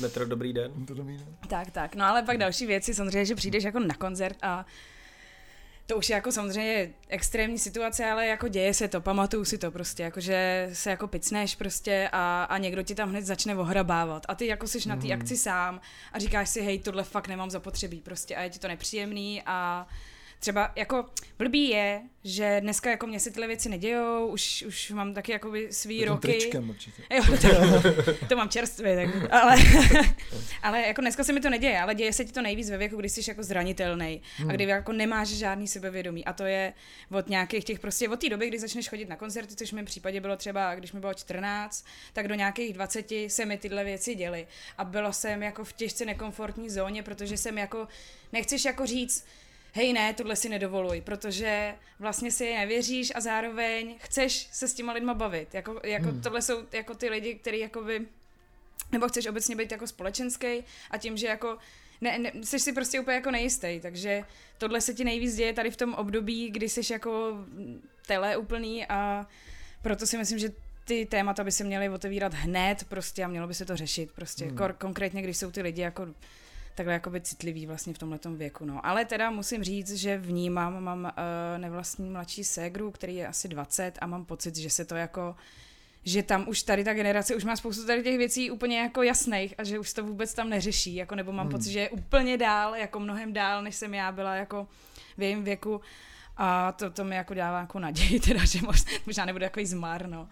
Metro, dobrý den. Dobrý den. Tak, tak. No ale pak další věci, samozřejmě, že přijdeš jako na koncert a to už je jako samozřejmě extrémní situace, ale jako děje se to, pamatuju si to prostě, jako že se jako picneš prostě a, a někdo ti tam hned začne ohrabávat a ty jako jsi na té mm. akci sám a říkáš si, hej, tohle fakt nemám zapotřebí prostě a je ti to nepříjemný a třeba jako blbý je, že dneska jako mě se tyhle věci nedějou, už, už mám taky jakoby svý Tím roky. tričkem určitě. Jo, to, to mám čerstvě, tak, ale, ale jako dneska se mi to neděje, ale děje se ti to nejvíc ve věku, kdy jsi jako zranitelný hmm. a kdy jako nemáš žádný sebevědomí a to je od nějakých těch prostě od té doby, kdy začneš chodit na koncerty, což v mém případě bylo třeba, když mi bylo 14, tak do nějakých 20 se mi tyhle věci děly a bylo jsem jako v těžce nekomfortní zóně, protože jsem jako, nechceš jako říct, hej ne, tohle si nedovoluj, protože vlastně si je nevěříš a zároveň chceš se s těma lidma bavit. Jako, jako hmm. tohle jsou jako ty lidi, který jakoby, nebo chceš obecně být jako společenský a tím, že jako ne, ne, jsi si prostě úplně jako nejistý, takže tohle se ti nejvíc děje tady v tom období, kdy jsi jako tele úplný a proto si myslím, že ty témata by se měly otevírat hned prostě a mělo by se to řešit prostě. Hmm. Kor- konkrétně, když jsou ty lidi jako takhle jakoby citlivý vlastně v tomhle věku. No. Ale teda musím říct, že vnímám, mám uh, nevlastní mladší ségru, který je asi 20 a mám pocit, že se to jako že tam už tady ta generace už má spoustu tady těch věcí úplně jako jasných a že už to vůbec tam neřeší, jako nebo mám hmm. pocit, že je úplně dál, jako mnohem dál, než jsem já byla jako v jejím věku a to, to mi jako dává jako naději teda, že možná, možná nebude jako zmar, no.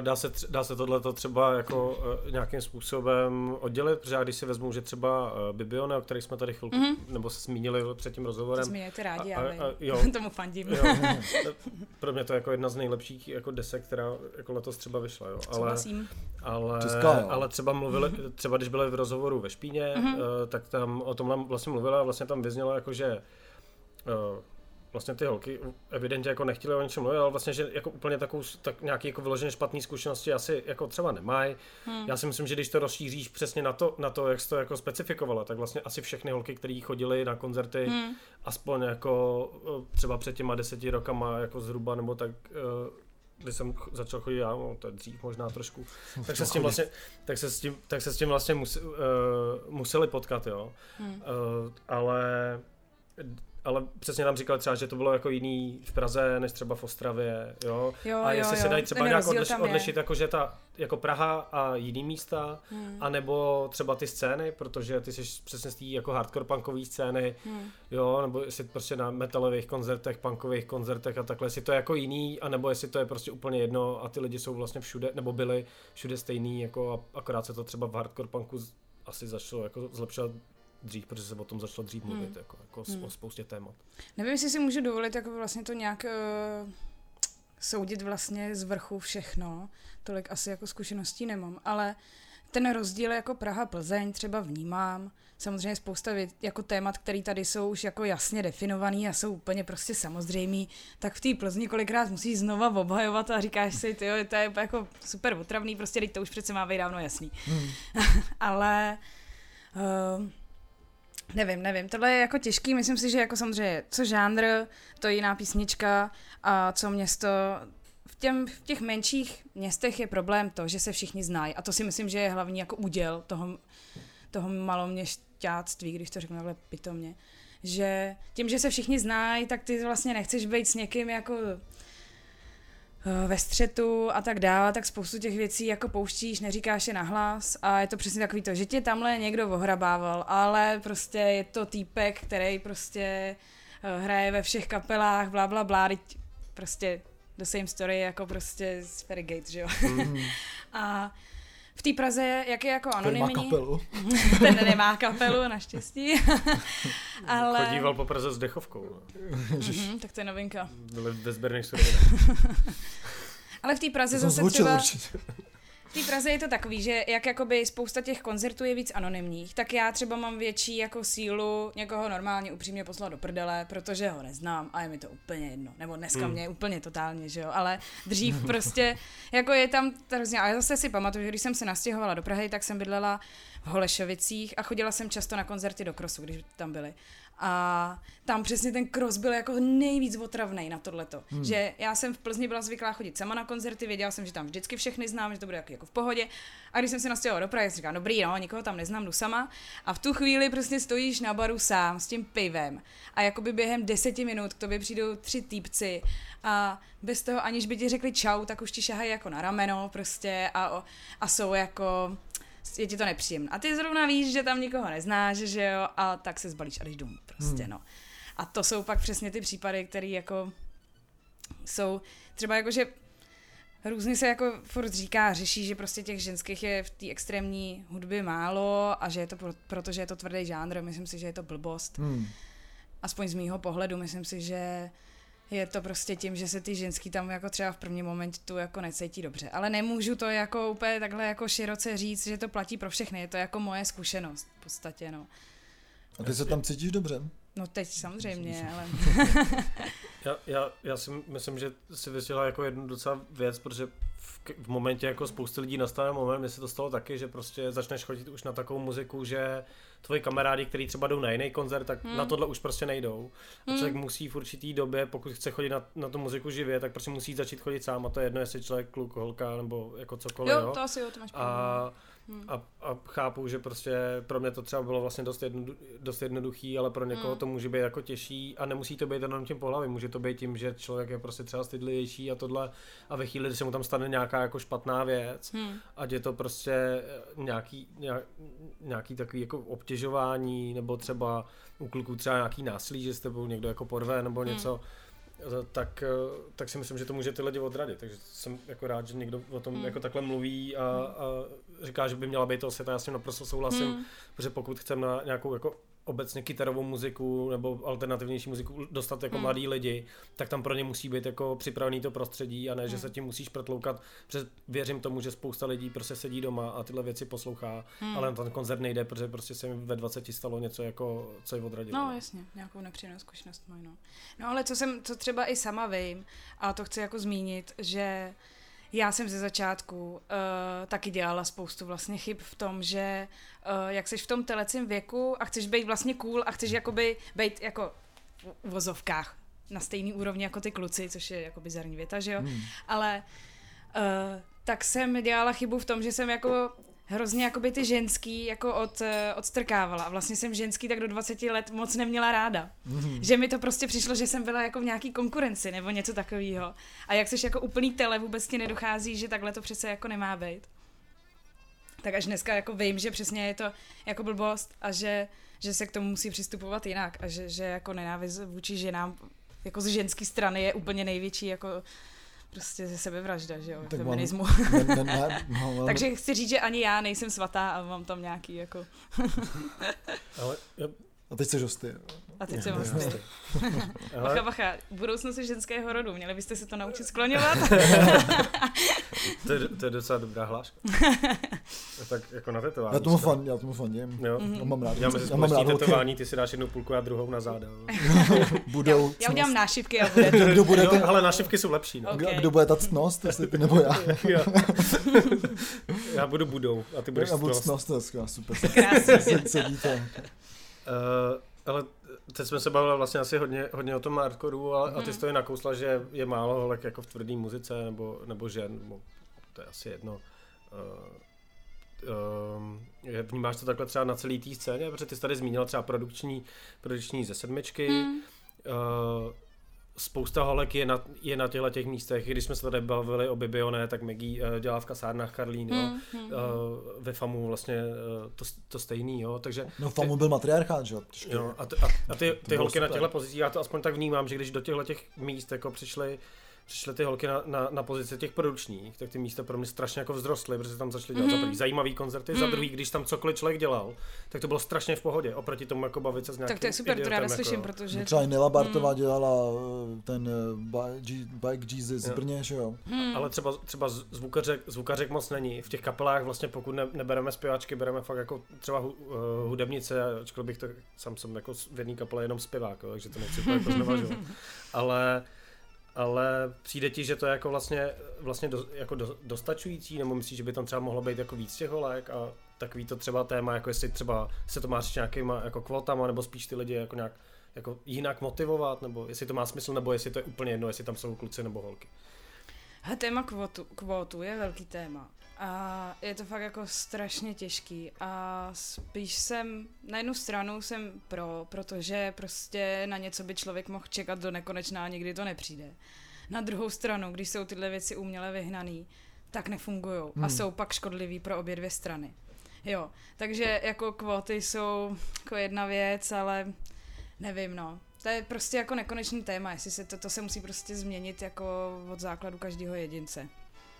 Dá se, dá se tohle třeba jako uh, nějakým způsobem oddělit, protože já když si vezmu, že třeba uh, Bibione, o kterých jsme tady chvilku, mm-hmm. nebo se zmínili před tím rozhovorem. To zmíněte rádi, a, a, a, jo, tomu fandím. Jo, pro mě to je jako jedna z nejlepších jako desek, která jako letos třeba vyšla. Jo. Ale, ale, Česká, jo. ale třeba mluvili, mm-hmm. třeba když byli v rozhovoru ve Špíně, mm-hmm. uh, tak tam o tom vlastně mluvila a vlastně tam vyznělo jako, že uh, vlastně ty holky evidentně jako nechtěli o něčem mluvit, ale vlastně, že jako úplně takovou, tak nějaký jako vyloženě špatné zkušenosti asi jako třeba nemají. Hmm. Já si myslím, že když to rozšíříš přesně na to, na to, jak jsi to jako specifikovala, tak vlastně asi všechny holky, které chodily na koncerty, hmm. aspoň jako eh, třeba před těma deseti rokama, jako zhruba, nebo tak, eh, když jsem začal chodit já, no, to je dřív možná trošku, tak se s tím vlastně, tak se s tím, tak se s tím vlastně mus, uh, museli potkat, jo. Hmm. Uh, ale ale přesně tam říkal třeba, že to bylo jako jiný v Praze, než třeba v Ostravě, jo. jo a jestli jo, se dají třeba nějak odliš, odlišit, jako že ta, jako Praha a jiný místa, hmm. anebo třeba ty scény, protože ty jsi přesně z té jako hardcore punkové scény, hmm. jo, nebo jestli prostě na metalových koncertech, punkových koncertech a takhle, jestli to je jako jiný, anebo jestli to je prostě úplně jedno a ty lidi jsou vlastně všude, nebo byli všude stejný, jako akorát se to třeba v hardcore punku asi začalo jako zlepšovat dřív, protože se o tom začalo dřív mluvit, hmm. jako, jako hmm. o spoustě témat. Nevím, jestli si můžu dovolit jako vlastně to nějak uh, soudit vlastně z vrchu všechno, tolik asi jako zkušeností nemám, ale ten rozdíl jako Praha-Plzeň třeba vnímám, samozřejmě spousta věc, jako témat, které tady jsou už jako jasně definovaný a jsou úplně prostě samozřejmý, tak v té Plzni kolikrát musíš znova obhajovat a říkáš si, ty to je jako super otravný, prostě teď to už přece má být dávno jasný. Hmm. Ale uh, Nevím, nevím, tohle je jako těžký, myslím si, že jako samozřejmě co žánr, to je jiná písnička a co město, v, těm, v těch menších městech je problém to, že se všichni znají a to si myslím, že je hlavní jako úděl toho, toho maloměšťáctví, když to řeknu takhle pitomně, že tím, že se všichni znají, tak ty vlastně nechceš být s někým jako ve střetu a tak dále, tak spoustu těch věcí jako pouštíš, neříkáš je nahlas a je to přesně takový to, že tě tamhle někdo ohrabával, ale prostě je to týpek, který prostě eh, hraje ve všech kapelách, bla, bla, bla, prostě the same story jako prostě z Ferrygate, že jo. Mm. a v té Praze, jak je jako anonymní. Ten má kapelu. Ten nemá kapelu, naštěstí. Ale... Chodíval po Praze s dechovkou. mm-hmm, tak to je novinka. Byli ve sběrných Ale v té Praze zase třeba... Určitě. V té Praze je to takový, že jak jakoby spousta těch koncertů je víc anonymních, tak já třeba mám větší jako sílu někoho normálně upřímně poslat do prdele, protože ho neznám a je mi to úplně jedno. Nebo dneska mm. mě úplně totálně, že jo. Ale dřív prostě, jako je tam hrozně. A já zase si pamatuju, že když jsem se nastěhovala do Prahy, tak jsem bydlela v Holešovicích a chodila jsem často na koncerty do Krosu, když tam byly. A tam přesně ten cross byl jako nejvíc otravný na tohleto. Hmm. Že já jsem v Plzni byla zvyklá chodit sama na koncerty, věděla jsem, že tam vždycky všechny znám, že to bude jako, jako v pohodě. A když jsem se nastěhovala do Prahy, jsem říkala, dobrý, no, nikoho tam neznám, jdu sama. A v tu chvíli prostě stojíš na baru sám s tím pivem. A jakoby během deseti minut k tobě přijdou tři týpci a bez toho, aniž by ti řekli čau, tak už ti šahají jako na rameno prostě a, a jsou jako je ti to nepříjemné. A ty zrovna víš, že tam nikoho neznáš, že jo, a tak se zbalíš a jdeš domů prostě, hmm. no. A to jsou pak přesně ty případy, které jako jsou třeba jako, že různě se jako furt říká, řeší, že prostě těch ženských je v té extrémní hudbě málo a že je to pro, protože je to tvrdý žánr, myslím si, že je to blbost. Hmm. Aspoň z mýho pohledu, myslím si, že je to prostě tím, že se ty ženský tam jako třeba v první moment tu jako necítí dobře. Ale nemůžu to jako úplně takhle jako široce říct, že to platí pro všechny. Je to jako moje zkušenost v podstatě, no. A ty se tam cítíš dobře? No teď samozřejmě, ale... já, já, já si myslím, že si vysvětlila jako jednu docela věc, protože v, v momentě jako spousty lidí nastane moment, mi se to stalo taky, že prostě začneš chodit už na takovou muziku, že tvoji kamarádi, kteří třeba jdou na jiný koncert, tak hmm. na tohle už prostě nejdou. A člověk hmm. musí v určitý době, pokud chce chodit na, na tu muziku živě, tak prostě musí začít chodit sám a to je jedno, jestli člověk, kluk, holka nebo jako cokoliv. Jo, to asi jo, to máš a, Hmm. A, a chápu, že prostě pro mě to třeba bylo vlastně dost, jedno, dost jednoduchý, ale pro někoho hmm. to může být jako těžší a nemusí to být jenom tím pohlavím, může to být tím, že člověk je prostě třeba stydlivější a tohle a ve chvíli, kdy se mu tam stane nějaká jako špatná věc, hmm. ať je to prostě nějaký, nějak, nějaký takový jako obtěžování nebo třeba u kluků třeba nějaký násilí, že s tebou někdo jako porve nebo hmm. Něco, tak, eh, tak si myslím, že to může ty lidi odradit. Takže jsem jako rád, že někdo o tom hmm. jako takhle mluví a, a říká, že by měla být to osvěta. Já s tím naprosto souhlasím, hmm. protože pokud chceme na nějakou jako obecně kytarovou muziku nebo alternativnější muziku dostat jako hmm. mladí lidi, tak tam pro ně musí být jako připravený to prostředí a ne, hmm. že se tím musíš protloukat, protože věřím tomu, že spousta lidí prostě sedí doma a tyhle věci poslouchá, hmm. ale na ten koncert nejde, protože prostě se mi ve 20 stalo něco jako, co je odradilo. No jasně, nějakou nepříjemnou zkušenost mají, no. no. ale co jsem, co třeba i sama vím, a to chci jako zmínit, že já jsem ze začátku uh, taky dělala spoustu vlastně chyb v tom, že uh, jak jsi v tom telecím věku a chceš být vlastně cool a chceš jakoby být jako v vozovkách na stejný úrovni jako ty kluci, což je jako bizarní věta, že jo? Hmm. Ale uh, tak jsem dělala chybu v tom, že jsem jako hrozně jakoby ty ženský jako od, eh, odstrkávala. A vlastně jsem ženský tak do 20 let moc neměla ráda. Mm-hmm. Že mi to prostě přišlo, že jsem byla jako v nějaký konkurenci nebo něco takového. A jak jsi jako úplný tele, vůbec ti nedochází, že takhle to přece jako nemá být. Tak až dneska jako vím, že přesně je to jako blbost a že, že se k tomu musí přistupovat jinak a že, že jako nenávist vůči ženám jako z ženské strany je úplně největší jako prostě ze sebevražda, že jo, tak feminismu. Ne, ne, ne, no, ale... Takže chci říct, že ani já nejsem svatá a mám tam nějaký jako... ale já... A teď jsi hosty. A teď se vás Bacha, bacha, budoucnost ženského rodu, měli byste se to naučit skloňovat? to, je, to je docela dobrá hláška. tak jako na tetování. Já tomu, fan, já tomu fandím. Jo. Mm-hmm. Já mám rád. Já mezi společný tetování, ty si dáš jednu půlku a druhou na záda. Budou. Já, já udělám nášivky a bude. kdo bude ten... Ale nášivky jsou lepší. No. Okay. Kdo bude ta ctnost, jestli ty nebo já. já budu budou a ty budeš Já budu ctnost, to je super. Krásně. Sedíte. Uh, ale teď jsme se bavili vlastně asi hodně, hodně o tom hardcoreu a, mm. a ty jsi to i nakousla, že je málo holek jako v tvrdé muzice nebo, nebo žen, nebo to je asi jedno. Uh, uh, vnímáš to takhle třeba na celé té scéně, protože ty jsi tady zmínila třeba produkční, produkční ze sedmičky, mm. uh, spousta holek je na, je na těchto těch místech. Když jsme se tady bavili o Bibioné, tak Maggie uh, dělá v kasárnách Karlín, jo. Mm, uh, ve FAMu vlastně uh, to, to stejný, jo. Takže no FAMu byl matriarchát, že jo. A, t, a, a ty, ty holky super. na těchto pozicích, já to aspoň tak vnímám, že když do těchto těch míst jako přišly přišly ty holky na, na, na pozici těch produkčních, tak ty místa pro mě strašně jako vzrostly, protože tam začaly dělat mm. za prvý zajímavý koncerty, mm. za mhm. druhý, když tam cokoliv člověk dělal, tak to bylo strašně v pohodě, oproti tomu jako bavit se s nějakým Tak to je super, to já slyším, jako... protože... Třeba i Nela Bartová mm. dělala eh, ten uh, Bike Jesus v Brně, že jo? Mm. Ale třeba, třeba zvukařek, zvukařek moc není. V těch kapelách vlastně pokud ne, nebereme zpěváčky, bereme fakt jako třeba hu, uh, hudebnice, ačkoliv bych to, sám jsem jako v jedné kapele jenom zpěvák, takže to nechci jako znevažovat. Ale ale přijde ti, že to je jako vlastně, vlastně do, jako do, dostačující, nebo myslíš, že by tam třeba mohlo být jako víc těch holek a takový to třeba téma, jako jestli třeba se to má říct nějakýma jako kvotama, nebo spíš ty lidi jako nějak jako jinak motivovat, nebo jestli to má smysl, nebo jestli to je úplně jedno, jestli tam jsou kluci nebo holky. He, téma kvotu, kvotu je velký téma. A je to fakt jako strašně těžký a spíš jsem, na jednu stranu jsem pro, protože prostě na něco by člověk mohl čekat do nekonečná a nikdy to nepřijde. Na druhou stranu, když jsou tyhle věci uměle vyhnaný, tak nefungují hmm. a jsou pak škodlivý pro obě dvě strany. Jo, takže jako kvóty jsou jako jedna věc, ale nevím no. To je prostě jako nekonečný téma, jestli se to, to se musí prostě změnit jako od základu každého jedince.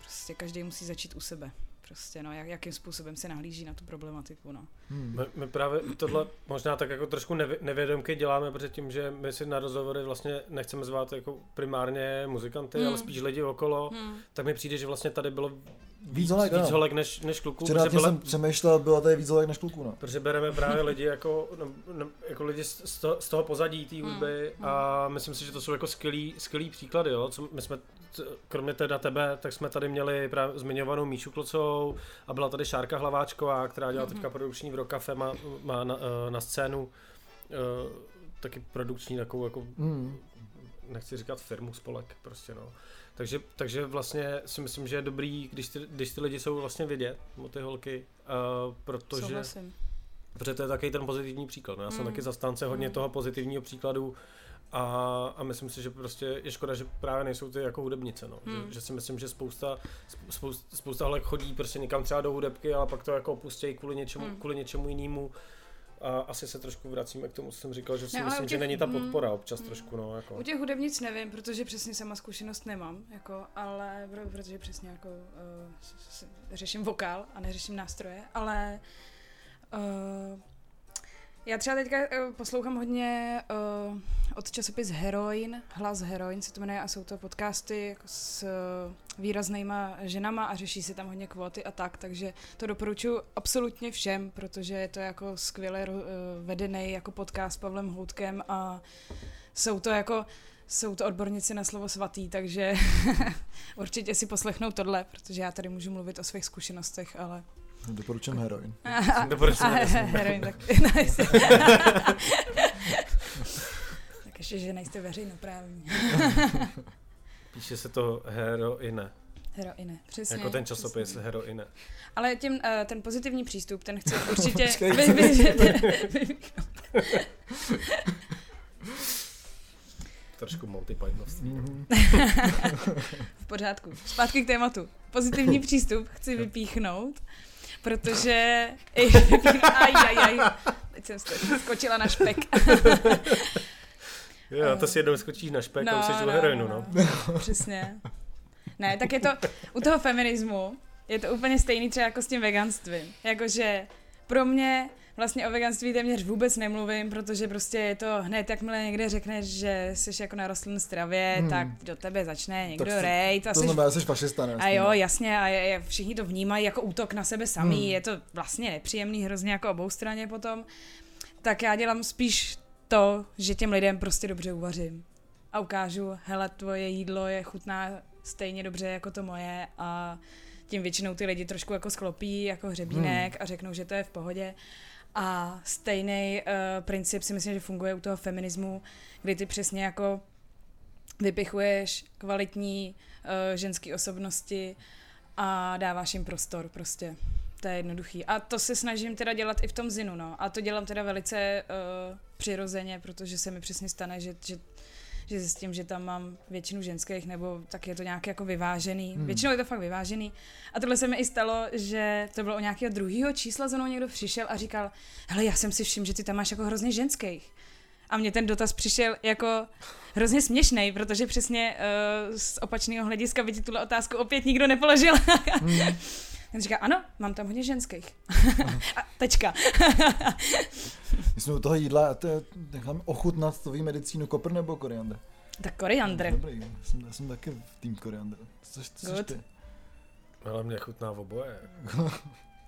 Prostě každý musí začít u sebe. Prostě, no, jak, jakým způsobem se nahlíží na tu problematiku, no. Hmm. My, my, právě tohle možná tak jako trošku nevě, nevědomky děláme, protože tím, že my si na rozhovory vlastně nechceme zvát jako primárně muzikanty, hmm. ale spíš lidi okolo, hmm. tak mi přijde, že vlastně tady bylo víc holek, víc holek než, než kluků. Včera byla, jsem přemýšlel, bylo tady víc holek než kluků. No. Protože bereme právě lidi jako, no, no, jako lidi z, toho, z toho pozadí té hudby hmm. a myslím si, že to jsou jako skvělý, skvělý příklady. Jo? Co my jsme, kromě teda tebe, tak jsme tady měli právě zmiňovanou Míšu Klocovou a byla tady Šárka Hlaváčková, která dělá hmm. teďka produkční v Rokafe, má, má na, eh, na scénu uh, taky produkční takovou jako, hmm. nechci říkat firmu, spolek prostě no. Takže, takže vlastně si myslím, že je dobrý, když ty, když ty lidi jsou vlastně vidět, ty holky, uh, protože, Souhlasím. protože to je taky ten pozitivní příklad. No. Já jsem mm. taky zastánce hodně mm. toho pozitivního příkladu a, a myslím si, že prostě je škoda, že právě nejsou ty jako hudebnice. No. Mm. Že, že, si myslím, že spousta, spousta, spousta holek chodí prostě někam třeba do hudebky, ale pak to jako opustějí kvůli něčemu, mm. kvůli něčemu jinému a asi se trošku vracíme k tomu, co jsem říkal, že si ne, myslím, těch, že není ta podpora občas mm, trošku. No, jako. U těch hudebnic nevím, protože přesně sama zkušenost nemám, jako, ale protože přesně jako uh, řeším vokál a neřeším nástroje, ale uh, já třeba teďka uh, poslouchám hodně uh, od časopis Heroin, Hlas Heroin se to jmenuje a jsou to podcasty jako s uh, výraznýma ženama a řeší se tam hodně kvóty a tak, takže to doporučuji absolutně všem, protože je to jako skvěle uh, vedený jako podcast s Pavlem Houtkem a jsou to jako jsou to odborníci na slovo svatý, takže určitě si poslechnou tohle, protože já tady můžu mluvit o svých zkušenostech, ale Doporučím heroin. Doporučím heroin, tak tak ještě, že nejste veřejnoprávní. Píše se to heroine. Heroine, přesně. Jako ten časopis přesně. heroine. Ale tím, uh, ten pozitivní přístup, ten chci určitě Trošku Pythonství. Mm-hmm. v pořádku. Zpátky k tématu. Pozitivní přístup chci vypíchnout protože... aj, aj, aj. Teď jsem skočila na špek. jo, to si jednou skočíš na špek no, a už jsi no, heroinu, no. no. Přesně. Ne, tak je to, u toho feminismu je to úplně stejný třeba jako s tím veganstvím. Jakože pro mě vlastně o veganství téměř vůbec nemluvím, protože prostě je to hned, jakmile někde řekneš, že jsi jako na rostlinné stravě, hmm. tak do tebe začne někdo Tak rejt. To A, jsi, znamená, že jsi fašista, ne? a jo, jasně, a je, všichni to vnímají jako útok na sebe samý, Hmm. je to vlastně nepříjemný hrozně jako obou straně potom. Tak já dělám spíš to, že těm lidem prostě dobře uvařím. A ukážu, hele, tvoje jídlo je chutná stejně dobře jako to moje a tím většinou ty lidi trošku jako sklopí jako hřebínek a řeknou, že to je v pohodě. A stejný uh, princip si myslím, že funguje u toho feminismu, kdy ty přesně jako vypichuješ kvalitní uh, ženské osobnosti a dáváš jim prostor prostě. To je jednoduchý. A to se snažím teda dělat i v tom zinu, no. A to dělám teda velice uh, přirozeně, protože se mi přesně stane, že, že že zjistím, že tam mám většinu ženských, nebo tak je to nějak jako vyvážený. Hmm. Většinou je to fakt vyvážený. A tohle se mi i stalo, že to bylo o nějakého druhého čísla, za mnou někdo přišel a říkal, hele, já jsem si všiml, že ty tam máš jako hrozně ženských. A mně ten dotaz přišel jako hrozně směšný, protože přesně uh, z opačného hlediska by ti tuhle otázku opět nikdo nepoložil. Hmm. Ten říká, ano, mám tam hodně ženských. a tečka. My jsme u toho jídla, a to je, necháme ochutnat tvojí medicínu kopr nebo koriandr? tak koriandr. Dobrý, já jsem, já jsem taky v tým koriandr. Což, což ty? Ale mě chutná v oboje.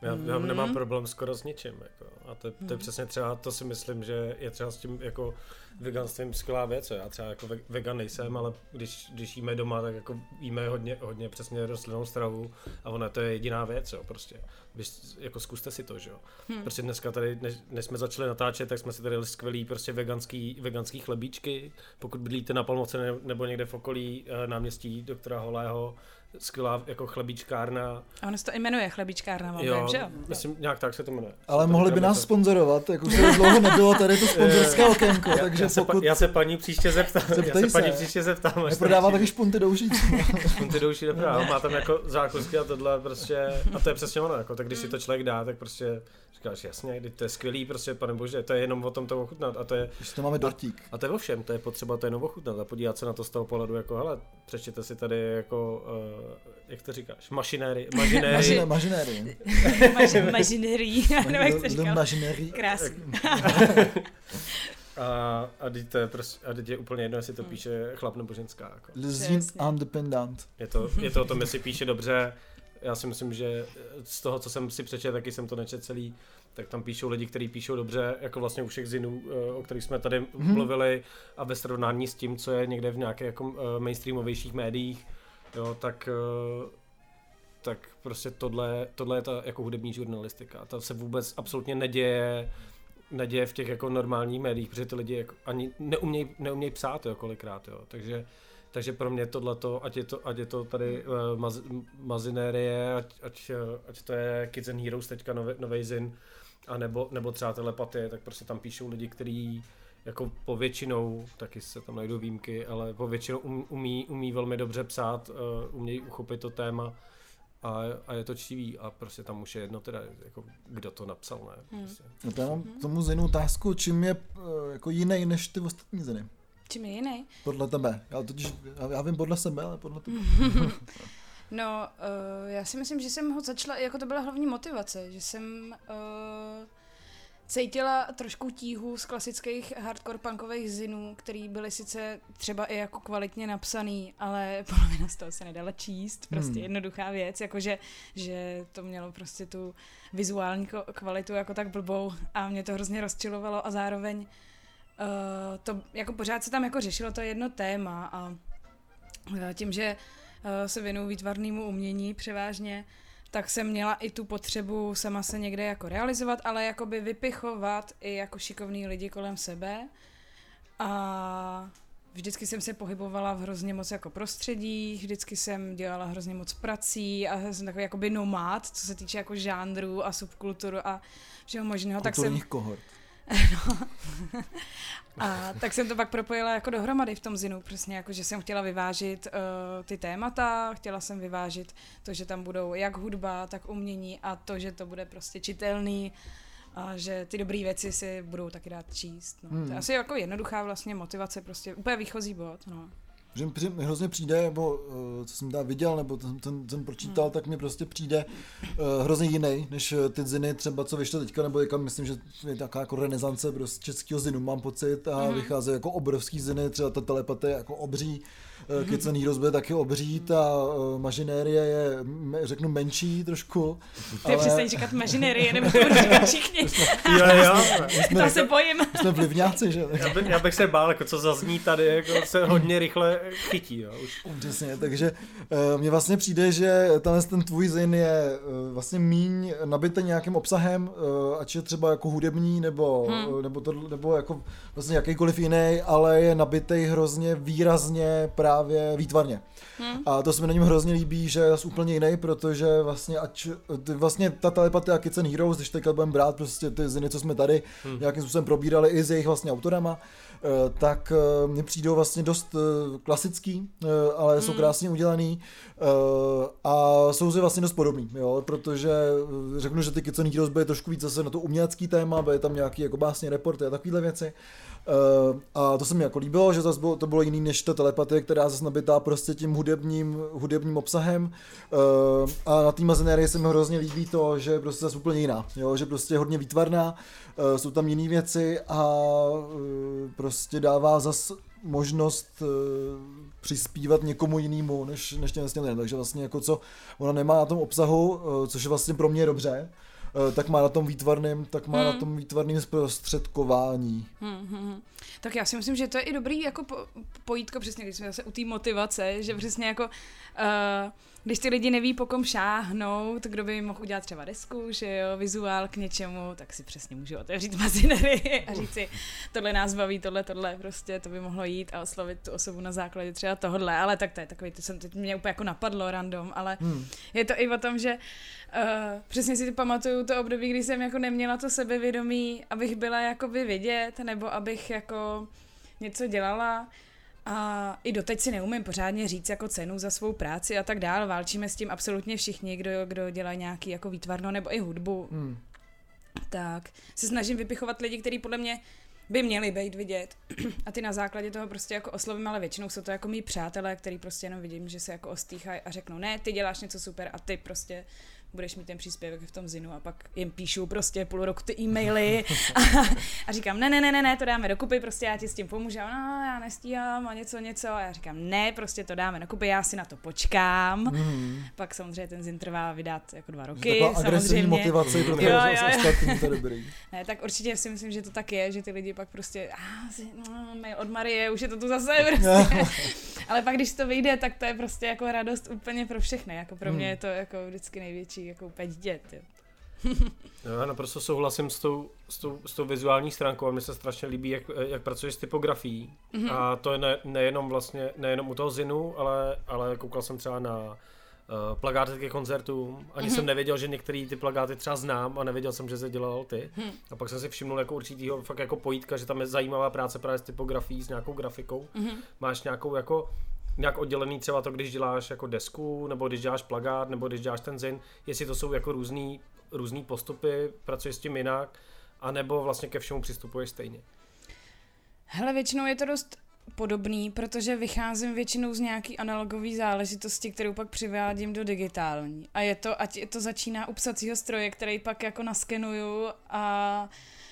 Já, já nemám problém skoro s ničím. Jako. A to, to je Mhm. přesně třeba, to si myslím, že je třeba s tím jako veganstvím skvělá věc. Já třeba jako ve- vegan nejsem, ale když, když jíme doma, tak jako jíme hodně, hodně přesně rostlinnou stravu a ona to je jediná věc, jo, prostě. Vy, jako zkuste si to, že jo. Hm. Prostě dneska tady, než, než jsme začali natáčet, tak jsme si tady dali skvělý prostě veganský, veganský chlebíčky. Pokud bydlíte na Palmoce ne- nebo někde v okolí eh, náměstí doktora Holého, skvělá jako chlebíčkárna. A ono se to jmenuje chlebíčkárna, mám dojem, že jo? myslím, nějak tak se to jmenuje. Ale mohli by nás to. sponzorovat, jak už to dlouho nebylo tady to sponzorské okénko, takže se, pokud pa, já se paní příště zeptám. já Zeptej se paní se. příště zeptám. neprodává taky špunty doušíc. přijde. Ty douší dobrá, má tam jako zákusky a tohle prostě, a to je přesně ono, jako, tak když si to člověk dá, tak prostě říkáš jasně, to je skvělý, prostě pane bože, to je jenom o tom to ochutnat a to je, Když to máme dortík. a to je o všem, to je potřeba to jenom ochutnat a podívat se na to z toho pohledu, jako hele, přečtěte si tady jako, uh, jak to říkáš, mašinéry, mašinéry, mažinéry. Maž- Mažinerí, nebo jak Le říkal. Krásný. a, a, teď to je prostě, a teď je úplně jedno, jestli to píše chlap nebo ženská, jako. Lezín independent. Je to, je to o tom, jestli píše dobře. Já si myslím, že z toho, co jsem si přečetl, taky jsem to nečetl celý, tak tam píšou lidi, kteří píšou dobře, jako vlastně u všech zinů, eh, o kterých jsme tady Mhm. mluvili a ve srovnání s tím, co je někde v nějakých jako eh, mainstreamovějších médiích, jo, tak eh, tak prostě tohle, tohle je ta jako hudební žurnalistika. To se vůbec absolutně neděje neděje v těch jako normálních médiích, protože ty lidi jako ani neumějí neuměj psát jo, kolikrát, jo. Takže, takže pro mě tohleto, ať je to, ať je to tady uh, maz, mazinérie, ať, ať, eh, ať, to je Kids and Heroes, teďka nový, nový zin, a nebo, nebo třeba telepatie, tak prostě tam píšou lidi, kteří jako povětšinou, taky se tam najdou výjimky, ale povětšinou um, umí, umí velmi dobře psát, uh, umějí uchopit to téma a, a je to čtivý a prostě tam už je jedno teda, jako kdo to napsal, ne? Hmm. Prostě. No to já mám k tomu zinu otázku, čím je eh, jako jiný než ty ostatní ziny. Čím je jiný? Podle tebe. Já totiž, já, já vím podle sebe, ale podle tebe. No, uh, já si myslím, že jsem ho začala, jako to byla hlavní motivace, že jsem uh, cítila trošku tíhu z klasických hardcore punkových zinů, který byly sice třeba i jako kvalitně napsaný, ale polovina z toho se nedala číst, prostě Hmm. jednoduchá věc, jakože že to mělo prostě tu vizuální kvalitu jako tak blbou a mě to hrozně rozčilovalo a zároveň uh, to jako pořád se tam jako řešilo to jedno téma a eh, tím, že eh, se věnuju výtvarnému umění převážně, tak jsem měla i tu potřebu sama se někde jako realizovat, ale jakoby vypichovat i jako šikovný lidi kolem sebe. A vždycky jsem se pohybovala v hrozně moc jako prostředích, vždycky jsem dělala hrozně moc prací a jsem takový jakoby nomád, co se týče jako žánrů a subkulturu a všeho možného. Tak jsem, Kulturních kohort. a tak jsem to pak propojila jako dohromady v tom zinu, přesně jako, že jsem chtěla vyvážit uh, ty témata, chtěla jsem vyvážit to, že tam budou jak hudba, tak umění a to, že to bude prostě čitelný a že ty dobré věci si budou taky dát číst. No. Hmm. To je asi jako jednoduchá vlastně motivace, prostě úplně výchozí bod. No. Že mi hrozně přijde, nebo uh, co jsem tam viděl, nebo ten, ten, ten pročítal, hmm. tak mi prostě přijde uh, hrozně jiný, než ty ziny třeba, co vyšlo teďka, nebo jaká myslím, že je taková jako renesance prostě českého zinu, mám pocit, a hmm. vychází jako obrovský ziny, třeba ta telepatie jako obří, Eh, and Heroes bude taky obří, ta uh, mažinérie je, řeknu, menší trošku. Ty ale... přestaň říkat mažinérie, nebo to říkat všichni. jo, jo. Jsme, to se bojím. Jsme vlivňáci, že? Já, by, já bych se bál, jako co zazní tady, jako se hodně rychle chytí. Jo, už. Přesně, takže uh, mně vlastně přijde, že tenhle ten tvůj zin je uh, vlastně míň nabitý nějakým obsahem, uh, ať je třeba jako hudební, nebo, hmm. nebo, to, nebo jako vlastně jakýkoliv jiný, ale je nabitý hrozně výrazně právě právě výtvarně. Hmm. A to se mi na něm hrozně líbí, že je úplně jiný, protože vlastně ať, vlastně ta telepatia Kids and Heroes, když teďka budeme brát prostě ty ziny, co jsme tady hmm. nějakým způsobem probírali i s jejich vlastně autorama, eh, tak eh, mně přijdou vlastně dost eh, klasický, ale hmm. jsou krásně udělaný a jsou si vlastně dost podobný, jo, protože řeknu, že ty Kids and Heroes byly trošku víc zase na to umělecký téma, byly tam nějaký jako básně, reporty a takovéhle věci. Uh, a to se mi jako líbilo, že zase bylo, to bylo jiný než ta telepatie, která zase nabitá prostě tím hudebním, hudebním obsahem. Uh, a na té mazinérii se mi hrozně líbí to, že je prostě zase úplně jiná, jo? že prostě je hodně výtvarná, uh, jsou tam jiné věci a prostě dává zase možnost přispívat někomu jinému, než, než těm lidem. Takže vlastně jako co ona nemá na tom obsahu, což je vlastně pro mě dobře, Eh, tak má na tom výtvarným, tak má hmm. na tom výtvarným zprostředkování. Hmm, hmm, hmm. Tak já si myslím, že to je i dobrý jako po, pojítko, přesně když jsme zase u té motivace, že přesně jako uh, když ty lidi neví, po kom šáhnout, kdo by mohl udělat třeba desku, že jo, vizuál k něčemu, tak si přesně můžu otevřít mazinery a říct si, tohle nás baví, tohle, tohle, prostě to by mohlo jít a oslovit tu osobu na základě třeba tohle, ale tak to je takový, to jsem teď mě úplně jako napadlo random, ale hmm. je to i o tom, že uh, přesně si pamatuju to období, kdy jsem jako neměla to sebevědomí, abych byla jako by vidět, nebo abych jako něco dělala, a i doteď si neumím pořádně říct jako cenu za svou práci a tak dál. Válčíme s tím absolutně všichni, kdo, kdo dělá nějaký jako výtvarno nebo i hudbu. Hmm. Tak se snažím vypichovat lidi, kteří podle mě by měli být vidět. A ty na základě toho prostě jako oslovím, ale většinou jsou to jako mý přátelé, který prostě jenom vidím, že se jako ostýchají a řeknou, ne, ty děláš něco super a ty prostě budeš mít ten příspěvek v tom zinu a pak jim píšu prostě půl roku ty e-maily a, a říkám, ne, ne, ne, ne, ne, to dáme dokupy, prostě já ti s tím pomůžu, a no, já nestíhám a něco, něco a já říkám, ne, prostě to dáme dokupy, já si na to počkám. Mm. Pak samozřejmě ten zin trvá vydat jako dva roky. Taková agresivní motivace pro jo, jo, ostatní, to dobrý. Ne, tak určitě si myslím, že to tak je, že ty lidi pak prostě, ah, si, no, mail od Marie, už je to tu zase prostě. Ale pak, když to vyjde, tak to je prostě jako radost úplně pro všechny, jako pro mě hmm. je to jako vždycky největší musí jako úplně. Jo. Já naprosto souhlasím s tou, s, tou, s tou vizuální stránkou a mně se strašně líbí, jak, jak pracuješ s typografií. Mm-hmm. A to je ne, nejenom vlastně, nejenom u toho Zinu, ale, ale koukal jsem třeba na uh, plagáty ke koncertům. Ani mm-hmm. jsem nevěděl, že některé ty plagáty třeba znám a nevěděl jsem, že se dělal ty. Mm. A pak jsem si všimnul jako určitýho fakt jako pojítka, že tam je zajímavá práce právě s typografií, s nějakou grafikou. Mm-hmm. Máš nějakou jako nějak oddělený třeba to, když děláš jako desku, nebo když děláš plagát, nebo když děláš ten zin, jestli to jsou jako různý, různý postupy, pracuješ s tím jinak, anebo vlastně ke všemu přistupuješ stejně? Hele, většinou je to dost podobný, protože vycházím většinou z nějaký analogové záležitosti, kterou pak přivádím do digitální. A je to, ať je to začíná u psacího stroje, který pak jako naskenuju a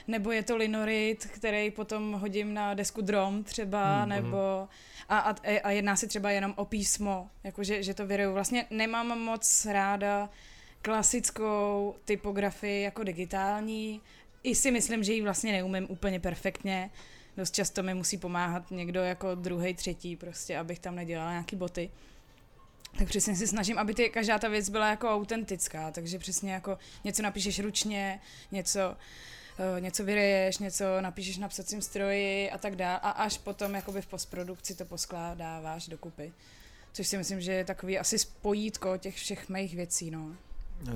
nebo je to linorit, který potom hodím na desku drom třeba, mm, nebo a, a, a jedná se třeba jenom o písmo, jakože že to vyruju. Vlastně nemám moc ráda klasickou typografii jako digitální, i si myslím, že ji vlastně neumím úplně perfektně. Dost často mi musí pomáhat někdo jako druhý, třetí, prostě, abych tam nedělala nějaký boty. Tak přesně si snažím, aby ty, každá ta věc byla jako autentická, takže přesně jako něco napíšeš ručně, něco Eh, něco vyreješ, něco napíšeš na psacím stroji a tak dále a až potom jakoby v postprodukci to poskládáváš dokupy. Což si myslím, že je takový asi spojítko těch všech mých věcí, no.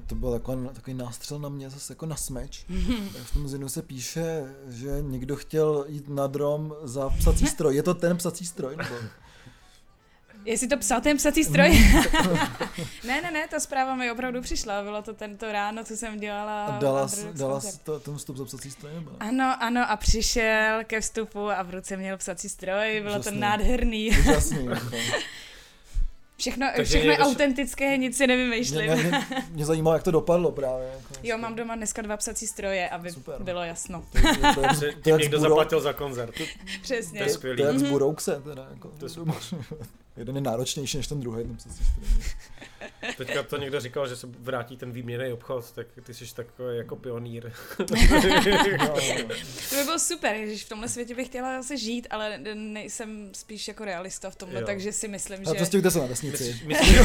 To byl takový, takový nástřel na mě, zase jako na smeč. v tom zinu se píše, že někdo chtěl jít na drom za psací stroj. Je to ten psací stroj? Nebo? Jestli to psal ten psací stroj? ne, ne, ne, ta zpráva mi opravdu přišla. Bylo to tento ráno, co jsem dělala. A dala, dala to, ten vstup za psací stroj? Nebo? Ano, ano, a přišel ke vstupu a v ruce měl psací stroj. Bylo Úžasný. to nádherný. Úžasný. Jako. Všechno, všechno je autentické, nic si nevymýšlím. Mě, mě, mě zajímá, jak to dopadlo právě. Jako jo, mám doma dneska dva psací stroje, aby Super. bylo jasno. To, to, to, to, to, to někdo zaplatil za koncert. Přesně. To je skvělý. To je jak z Buroukse, teda. Jako, to je super. Jeden je náročnější než ten druhý, ten psací stroj. Teďka to někdo říkal, že se vrátí ten výměný obchod, tak ty jsi takový jako pionýr. to by bylo super, že v tomhle světě bych chtěla se žít, ale nejsem spíš jako realista v tomhle, jo. takže si myslím, že... A prostě kde se na vesnici. Myslíš,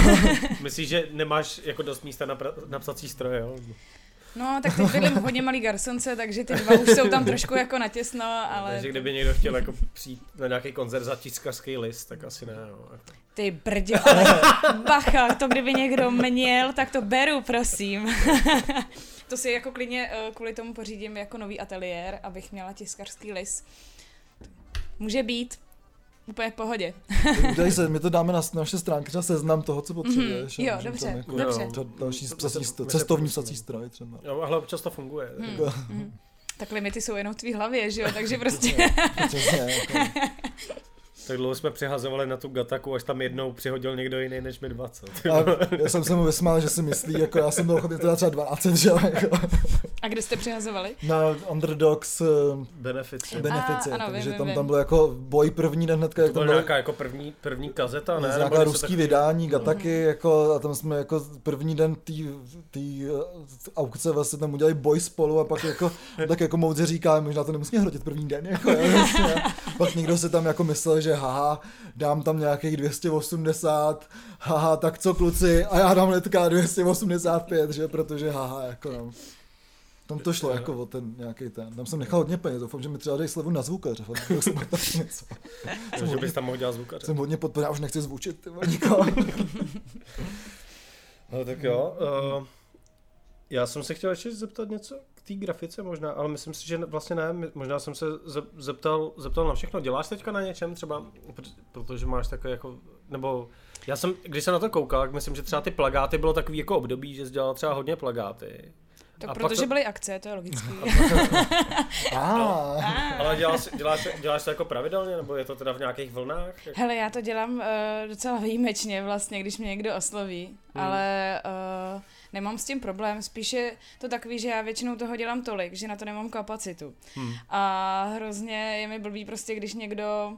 myslíš, že nemáš jako dost místa na, pra... na psací stroje, jo? No, tak teď bydlím hodně malý garsonce, takže ty dva už jsou tam trošku jako natěsno, ale... Takže kdyby někdo chtěl jako přijít na nějaký koncert za tiskařský list, tak asi ne, no. Ty brdě, ale bacha, to kdyby někdo měl, tak to beru, prosím. to si jako klidně uh, kvůli tomu pořídím jako nový ateliér, abych měla tiskařský list. Může být, úplně v pohodě. Udělej se, my to dáme na naše stránky, třeba seznam toho, co potřebuješ. Mm-hmm. Jo, dobře, jako, dobře. Další psací, cestovní psací stroj třeba. Jo, ale občas to funguje. Hmm. Hmm. Tak limity jsou jenom v tvý hlavě, že jo, takže prostě... Přesně, jako. Tak dlouho jsme přihazovali na tu Gataku, až tam jednou přihodil někdo jiný než my 20. A já jsem se mu vysmál, že si myslí, jako já jsem byl chodit teda třeba 12, že jako. A kde jste přihazovali? Na Underdogs Benefici. Benefici, a, takže vím, tam, vím. tam byl jako boj první den hnedka. To byla nějaká jako první, první kazeta, ne? Nějaká ruský tak... vydání, Gataky, mm. jako, a tam jsme jako první den té aukce vlastně tam udělali boj spolu a pak jako, tak jako moudře říká, možná to nemusíme hrotit první den, jako, vlastně. pak někdo si tam jako myslel, že haha, dám tam nějakých 280, haha, tak co kluci, a já dám letka 285, že, protože haha, jako no. Tam to šlo jako o ten nějaký ten. Tam jsem nechal hodně peněz, doufám, že mi třeba dají slevu na zvukaře. jsem něco. Jsem že bys tam mohl dělat zvukaře. Jsem hodně podporil, já už nechci zvučit, ty No tak jo. Uh, já jsem se chtěl ještě zeptat něco té grafice možná, ale myslím si, že vlastně ne, možná jsem se zeptal, zeptal na všechno. Děláš teďka na něčem třeba, protože máš takové jako, nebo já jsem, když jsem na to koukal, tak myslím, že třeba ty plagáty bylo takový jako období, že jsi dělal třeba hodně plagáty. Tak a protože to... byly akce, to je logický. ah. Ale děláš, děláš, děláš to jako pravidelně, nebo je to teda v nějakých vlnách? Hele, já to dělám uh, docela výjimečně vlastně, když mě někdo osloví, hmm. ale uh, nemám s tím problém, spíše to takový, že já většinou toho dělám tolik, že na to nemám kapacitu. Hmm. A hrozně je mi blbý prostě, když někdo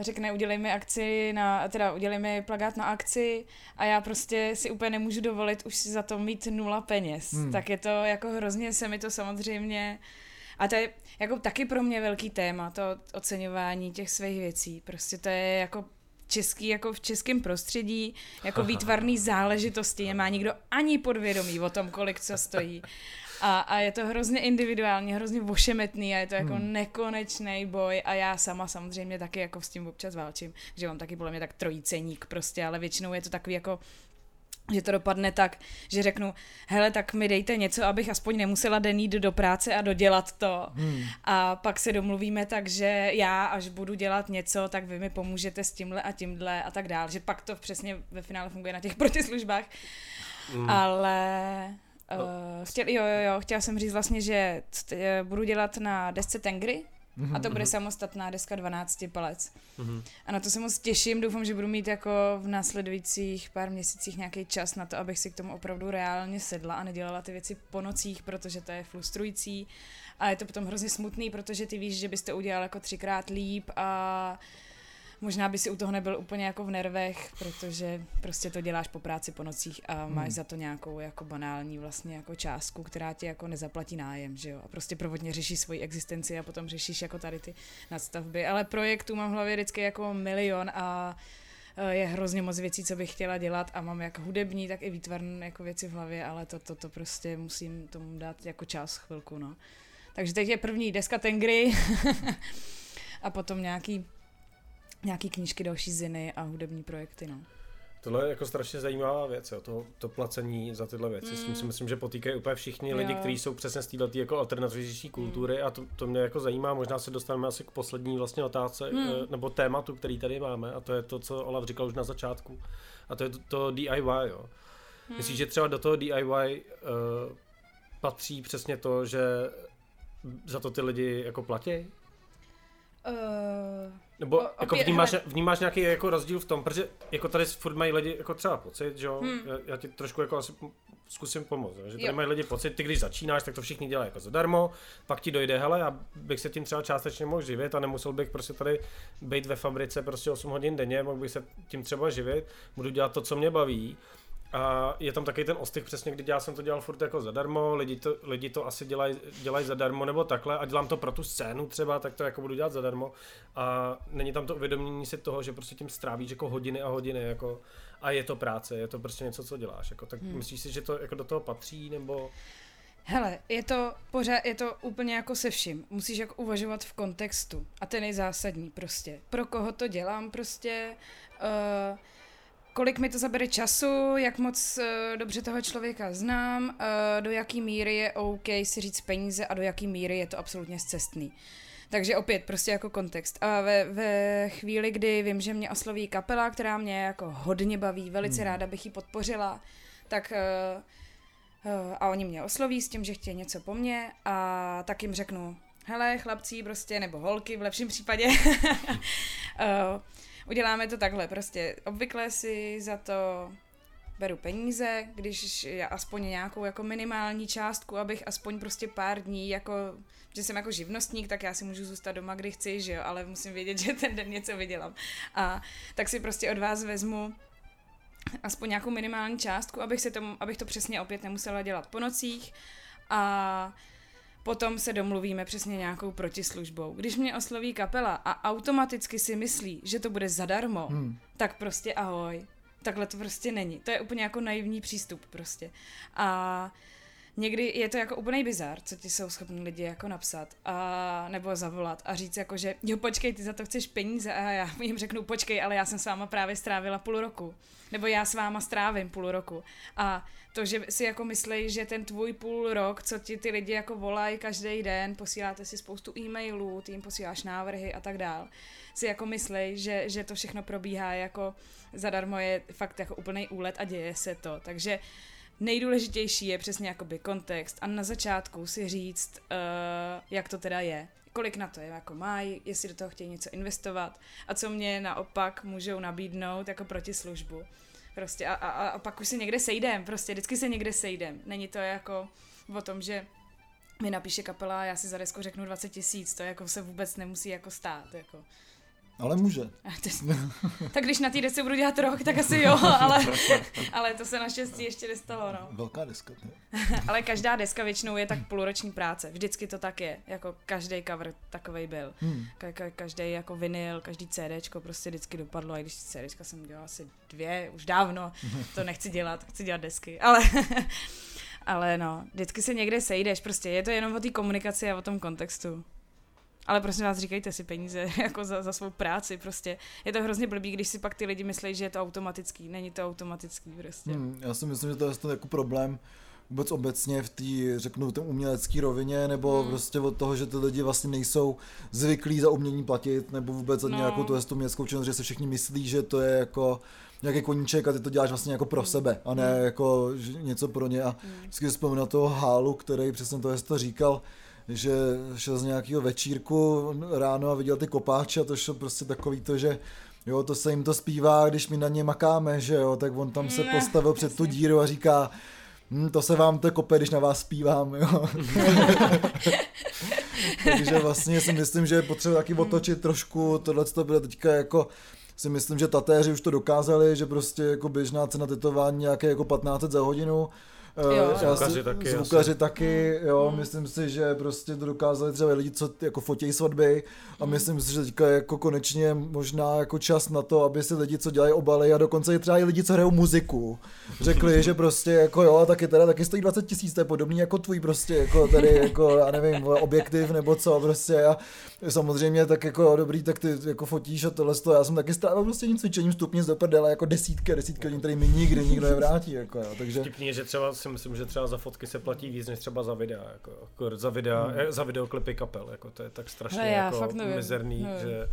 řekne, udělej mi akci na, teda udělej mi plagát na akci a já prostě si úplně nemůžu dovolit už za to mít nula peněz. Hmm. Tak je to jako hrozně se mi to samozřejmě a to je jako taky pro mě velký téma, to oceňování těch svých věcí. Prostě to je jako český, jako v českém prostředí, jako výtvarný záležitosti nemá nikdo ani podvědomí o tom, kolik co stojí. A, a je to hrozně individuální, hrozně vošemetný a je to jako hmm. nekonečný boj a já sama samozřejmě taky jako s tím občas válčím, že mám taky podle mě tak trojíceník prostě, ale většinou je to takový jako že to dopadne tak, že řeknu, hele, tak mi dejte něco, abych aspoň nemusela den jít do práce a dodělat to. Hmm. A pak se domluvíme tak, že já, až budu dělat něco, tak vy mi pomůžete s tímhle a tímhle a tak dál. Že pak to přesně ve finále funguje na těch protislužbách. Hmm. Ale uh, chtěl, jo, jo, jo, chtěla jsem říct vlastně, že budu dělat na desce Tengry, Mm-hmm. A to bude mhm. samostatná deska 12 palec. Mm-hmm. A na to se moc těším, doufám, že budu mít jako v následujících pár měsících nějaký čas na to, abych si k tomu opravdu reálně sedla a nedělala ty věci po nocích, protože to je frustrující a je to potom hrozně smutný, protože ty víš, že bys to udělal jako třikrát líp a možná by si u toho nebyl úplně jako v nervech, protože prostě to děláš po práci po nocích a máš hmm. za to nějakou jako banální vlastně jako částku, která ti jako nezaplatí nájem, že jo. A prostě provodně řešíš svoji existenci a potom řešíš jako tady ty nadstavby. Ale projektů mám v hlavě vždycky jako milion a e, je hrozně moc věcí, co bych chtěla dělat a mám jak hudební, tak i výtvarné jako věci v hlavě, ale to, to, to prostě musím tomu dát jako čas, chvilku, no. Takže teď je první deska Tengry a potom nějaký nějaký knížky, další ziny a hudební projekty, no. Tohle je jako strašně zajímavá věc, jo, to, to placení za tyhle věci. Mm. S tím si myslím, že potýkají úplně všichni jo. lidi, kteří jsou přesně z této jako alternativnější kultury mm. a to, to mě jako zajímá. Možná se dostaneme asi k poslední vlastně otázce mm. nebo tématu, který tady máme a to je to, co Olaf říkal už na začátku. A to je to, to DIY, jo. Mm. Myslíš, že třeba do toho DIY uh, eh, patří přesně to, že za to ty lidi jako platí? Uh, Nebo o, jako opět, vnímáš, hele. vnímáš nějaký jako rozdíl v tom, protože jako tady furt mají lidi jako třeba pocit, že jo, hmm. já, já ti trošku jako asi zkusím pomoct, že tady jo. mají lidi pocit, ty když začínáš, tak to všichni dělají jako zadarmo, pak ti dojde, hele, já bych se tím třeba částečně mohl živit a nemusel bych prostě tady být ve fabrice prostě 8 hodin denně, mohl bych se tím třeba živit, budu dělat to, co mě baví a je tam taky ten ostych přesně, kdy já jsem to dělal furt jako zadarmo, lidi to, lidi to asi dělají dělaj zadarmo nebo takhle a dělám to pro tu scénu třeba, tak to jako budu dělat zadarmo a není tam to uvědomění si toho, že prostě tím strávíš jako hodiny a hodiny jako a je to práce, je to prostě něco, co děláš, jako, tak hmm. myslíš si, že to jako do toho patří nebo... Hele, je to pořád, je to úplně jako se vším. Musíš jako uvažovat v kontextu. A ten je zásadní prostě. Pro koho to dělám prostě. Uh, kolik mi to zabere času, jak moc uh, dobře toho člověka znám, uh, do jaký míry je OK si říct peníze a do jaký míry je to absolutně zcestný. Takže opět prostě jako kontext. A ve, ve chvíli, kdy vím, že mě osloví kapela, která mě jako hodně baví, velice hmm. ráda bych ji podpořila, tak uh, uh, a oni mě osloví s tím, že chtějí něco po mně a tak jim řeknu, hele chlapci prostě, nebo holky v lepším případě, uh, uděláme to takhle, prostě obvykle si za to beru peníze, když já aspoň nějakou jako minimální částku, abych aspoň prostě pár dní jako, že jsem jako živnostník, tak já si můžu zůstat doma, kdy chci, že jo, ale musím vědět, že ten den něco vydělám. A tak si prostě od vás vezmu aspoň nějakou minimální částku, abych, se tomu, abych to přesně opět nemusela dělat po nocích a potom se domluvíme přesně nějakou protislužbou. Když mě osloví kapela a automaticky si myslí, že to bude zadarmo, hmm. tak prostě ahoj. Takhle to prostě není. To je úplně jako naivní přístup prostě. A někdy je to jako úplný bizar, co ti jsou schopni lidi jako napsat a, nebo zavolat a říct jako, že jo počkej, ty za to chceš peníze a já jim řeknu počkej, ale já jsem s váma právě strávila půl roku. Nebo já s váma strávím půl roku. A to, že si jako myslej, že ten tvůj půl rok, co ti ty lidi jako volají každý den, posíláte si spoustu e-mailů, ty jim posíláš návrhy a tak dál, si jako myslej, že, že to všechno probíhá jako zadarmo je fakt jako úplný úlet a děje se to. Takže nejdůležitější je přesně jakoby kontext a na začátku si říct, uh, jak to teda je kolik na to je jako mají, jestli do toho chtějí něco investovat a co mě naopak můžou nabídnout jako protislužbu. Prostě a, a, a pak už si někde sejdem, prostě vždycky se někde sejdem. Není to jako o tom, že mi napíše kapela a já si za desku řeknu 20 tisíc, to jako se vůbec nemusí jako stát. Jako. Ale může. tak když na té desce budu dělat rok, tak asi jo, ale, ale to se naštěstí ještě nestalo. No. Velká deska. ale každá deska většinou je tak půlroční práce. Vždycky to tak je. Jako každý cover takovej byl. Hmm. Ka- ka- každý jako vinyl, každý CDčko prostě vždycky dopadlo. A když CDčka jsem dělala asi dvě, už dávno, to nechci dělat, chci dělat desky. Ale ale no, vždycky se někde sejdeš, prostě je to jenom o té komunikaci a o tom kontextu. Ale prosím vás, říkejte si peníze jako za, za svou práci, prostě. Je to hrozně blbý, když si pak ty lidi myslí, že je to automatický. Není to automatický, prostě. Hmm, já si myslím, že to je to jako problém vůbec obecně v té, řeknu, té umělecké rovině, nebo hmm. prostě od toho, že ty lidi vlastně nejsou zvyklí za umění platit, nebo vůbec za no. nějakou tu, tu uměleckou činnost, že se všichni myslí, že to je jako nějaký koníček a ty to děláš vlastně jako pro hmm. sebe a ne hmm. jako něco pro ně. A hmm. vždycky vzpomínám na toho Hálu, který přesně to, to říkal, že šel z nějakého večírku ráno a viděl ty kopáče a to šlo prostě takový to, že jo, to se jim to zpívá, když my na ně makáme, že jo, tak on tam se postavil před tu díru a říká, hm, to se vám to kope, když na vás zpívám, jo. Takže vlastně si myslím, že je potřeba taky otočit trošku, tohle to bylo teďka jako si myslím, že tatéři už to dokázali, že prostě jako běžná cena tetování nějaké jako 15 za hodinu, Jo. já si- Zvukaři taky Zvukaři asi. taky, jo, Mm. myslím si, že prostě to dokázali třeba lidi, co jako fotí svatby a Mm. myslím si, že teďka je jako konečně možná jako čas na to, aby si lidi, co dělají obaly a dokonce i třeba i lidi, co hrajou muziku, řekli, že prostě jako jo, taky teda taky stojí 20 tisíc, to je podobný jako tvůj prostě jako tady jako, já nevím, objektiv nebo co prostě a samozřejmě tak jako jo, dobrý, tak ty jako fotíš a tohle to, já jsem taky strávil prostě tím cvičením stupně z prdele jako desítky, desítky lidí, který mi nikdy nikdo nevrátí, jako jo, takže Vtipný že třeba si myslím, že třeba za fotky se platí víc než třeba za videa, jako, jako za, videa, Hmm. eh, za videoklipy kapel, jako to je tak strašně Hele, já jako fakt nevím, mizerný, nevím. že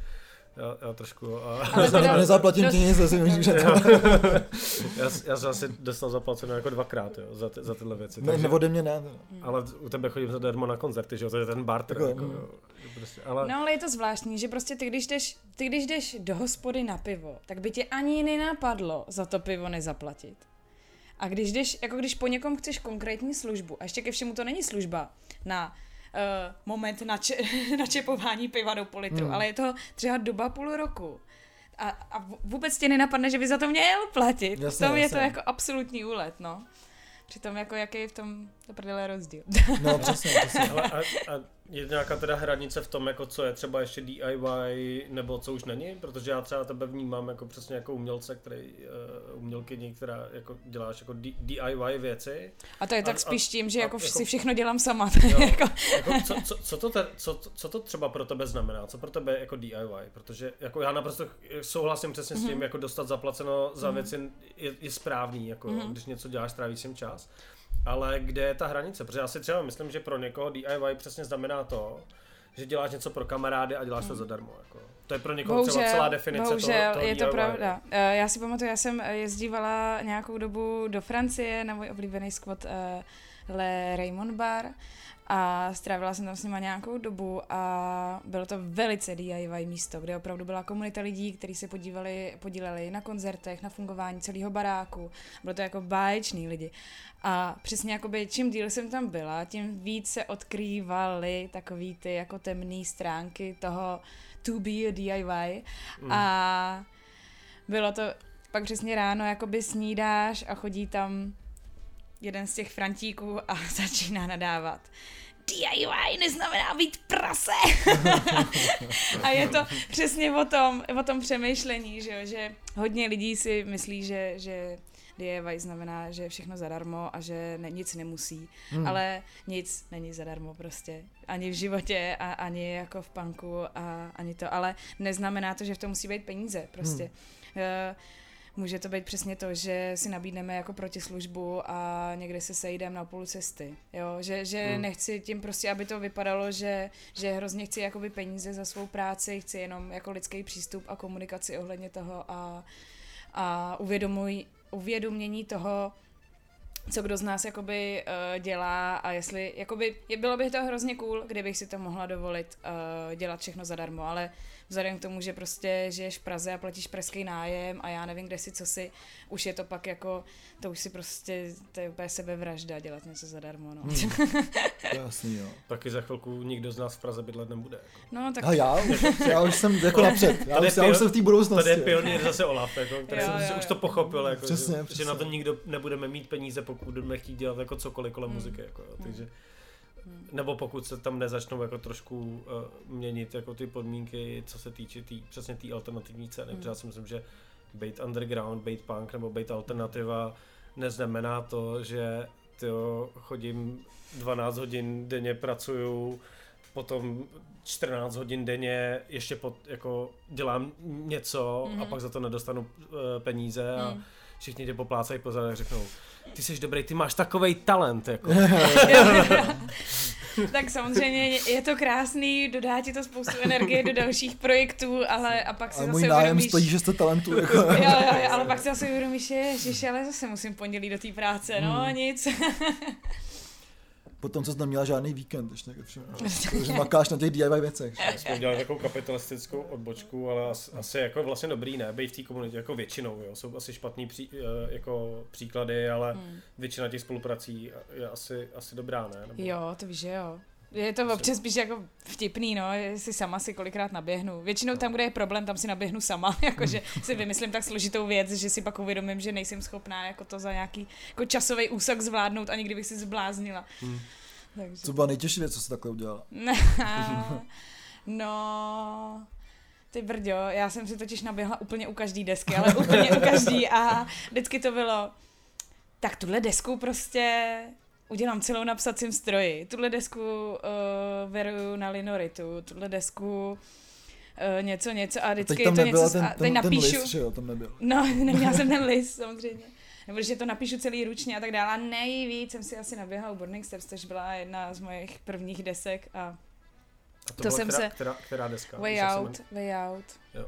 já, já trošku, a, Ale teda- nezaplatím dost- ti nic, asi můžeš říct. já, já jsem asi dostal zaplaceno jako dvakrát, jo, za, ty, za tyhle věci, Ne, takže, ne, ode mě ne. ale u tebe chodím zadarmo na koncerty, že jo, to je ten barter, jako, jo, prostě, ale No ale je to zvláštní, že prostě ty když, jdeš, ty když jdeš do hospody na pivo, tak by tě ani nenapadlo za to pivo nezaplatit. A když jdeš, jako když po někom chceš konkrétní službu, a ještě ke všemu to není služba na uh, moment nače, načepování piva do půl litru, Hmm. ale je to třeba doba půl roku. A, a vůbec tě nenapadne, že by za to měl platit. Jasně, v tom je to jasně. jako absolutní úlet, no. Přitom jako jaký je v tom to prdele rozdíl. No přesně, přesně. Ale a, a je nějaká teda hranice v tom, jako co je třeba ještě DIY, nebo co už není? Protože já třeba tebe vnímám jako přesně jako umělce, který, uh, umělkyni, která jako děláš jako D- DIY věci. A to je A- tak a- spíš tím, že a jako, jako- si všechno dělám sama. Jo. jako, Jako, co, co, co, to te, co, co to třeba pro tebe znamená? Co pro tebe je jako DIY? Protože jako já naprosto souhlasím přesně s tím, jako dostat zaplaceno za věci je, je správný, jako když něco děláš, strávíš tím čas. Ale kde je ta hranice? Protože já si třeba myslím, že pro někoho DIY přesně znamená to, že děláš něco pro kamarády a děláš to zadarmo. Jako. To je pro někoho třeba celá definice bohužel toho, toho je to DIY. pravda. Eh, Já si pamatuju, já jsem jezdívala nějakou dobu do Francie na můj oblíbený squat uh, Le Raymond Bar a strávila jsem tam s nima nějakou dobu a bylo to velice DIY místo, kde opravdu byla komunita lidí, kteří se podívali, podíleli na koncertech, na fungování celého baráku. Bylo to jako báječný lidi. A přesně jakoby čím díl jsem tam byla, tím víc se odkrývaly takový ty jako temné stránky toho to be a DIY. Mm. A bylo to pak přesně ráno, jakoby snídáš a chodí tam jeden z těch frantíků a začíná nadávat. DIY neznamená být prase. a je to přesně o tom, o tom přemýšlení, že, jo, že hodně lidí si myslí, že, že DIY znamená, že je všechno zadarmo a že ne, nic nemusí, hmm. ale nic není zadarmo prostě. Ani v životě a ani jako v punku a ani to, ale neznamená to, že v tom musí být peníze prostě. Hmm. Může to být přesně to, že si nabídneme jako protislužbu a někde se sejdeme na půl cesty. Jo? Že, že hmm. nechci tím prostě, aby to vypadalo, že, že hrozně chci jakoby peníze za svou práci, chci jenom jako lidský přístup a komunikaci ohledně toho a, a uvědomuj, uvědomění toho, co kdo z nás jakoby uh, dělá a jestli, jakoby, je, bylo by to hrozně cool, kdybych si to mohla dovolit uh, dělat všechno zadarmo, ale vzhledem k tomu, že prostě žiješ v Praze a platíš pražský nájem a já nevím, kde si, co si, už je to pak jako, to už si prostě, to je úplně sebevražda dělat něco zadarmo, no. Hmm. Jasný, jo. Taky za chvilku nikdo z nás v Praze bydlet nebude. Jako. No, tak A já už, já už jsem jako napřed, já už, já už jsem v té budoucnosti. Tady je pionýr zase Olaf, jako, který Jo, jsem jo, si jo. už to pochopil, jako, Přesně, že, přesně. že, na to nikdo nebudeme mít peníze, pokud budeme chtít dělat jako cokoliv kolem Hmm. muziky. Jako, jo, takže, nebo pokud se tam nezačnou jako trošku uh, měnit jako ty podmínky, co se týče tý, přesně té alternativní ceny, Hmm. protože já si myslím, že být underground, být punk nebo být alternativa neznamená to, že tyjo, chodím 12 hodin denně pracuju, potom 14 hodin denně ještě pod, jako dělám něco mm-hmm. a Mhm. pak za to nedostanu uh, peníze a Mm. Všichni tě poplácají po a řeknou, ty jsi dobrý, ty máš takovej talent, jako. tak samozřejmě je- je to krásný, dodá ti to spoustu energie do dalších projektů, ale a pak si Ale zase můj nájem uvědomíš, stojí 600 talentů. Jako. jo, jo, jo, ale pak si zase uvědomíš, že ježiš, ale zase musím pondělí do té práce, no Hmm. nic. Potom, co jsi neměla žádný víkend, ještě ke všemu. Takže makáš na těch DIY věcech. My jsme udělali takovou kapitalistickou odbočku, ale asi, asi jako vlastně dobrý ne, být v té komunitě jako většinou, jo. jsou asi špatný pří, eh, jako příklady, ale Hmm. většina těch spoluprací je asi, asi dobrá, ne? Nebo... Jo, to víš, že jo. Je to občas spíš jako vtipný, no, si sama si kolikrát naběhnu. Většinou tam, kde je problém, tam si naběhnu sama, jakože si vymyslím tak složitou věc, že si pak uvědomím, že nejsem schopná jako to za nějaký jako časový úsek zvládnout, ani kdybych si zbláznila. Hmm. Takže... Co byla nejtěžší věc, co jsi takhle udělala? no, ty brďo, já jsem si totiž naběhla úplně u každý desky, ale úplně u každý a vždycky to bylo, tak tuhle desku prostě udělám celou na psacím stroji. Tuhle desku uh, veruju na linoritu, tuhle desku uh, něco, něco a vždycky a teď tam je to něco, ten, a teď napíšu. Ten list, že jo, tam nebyl. No, neměla jsem ten list, samozřejmě. Nebo že to napíšu celý ručně a tak dále. A nejvíc jsem si asi naběhala u Burning Steps, což byla jedna z mojich prvních desek a, a to, to jsem která, se... Která, která deska? Way Out, Way Out. Jo.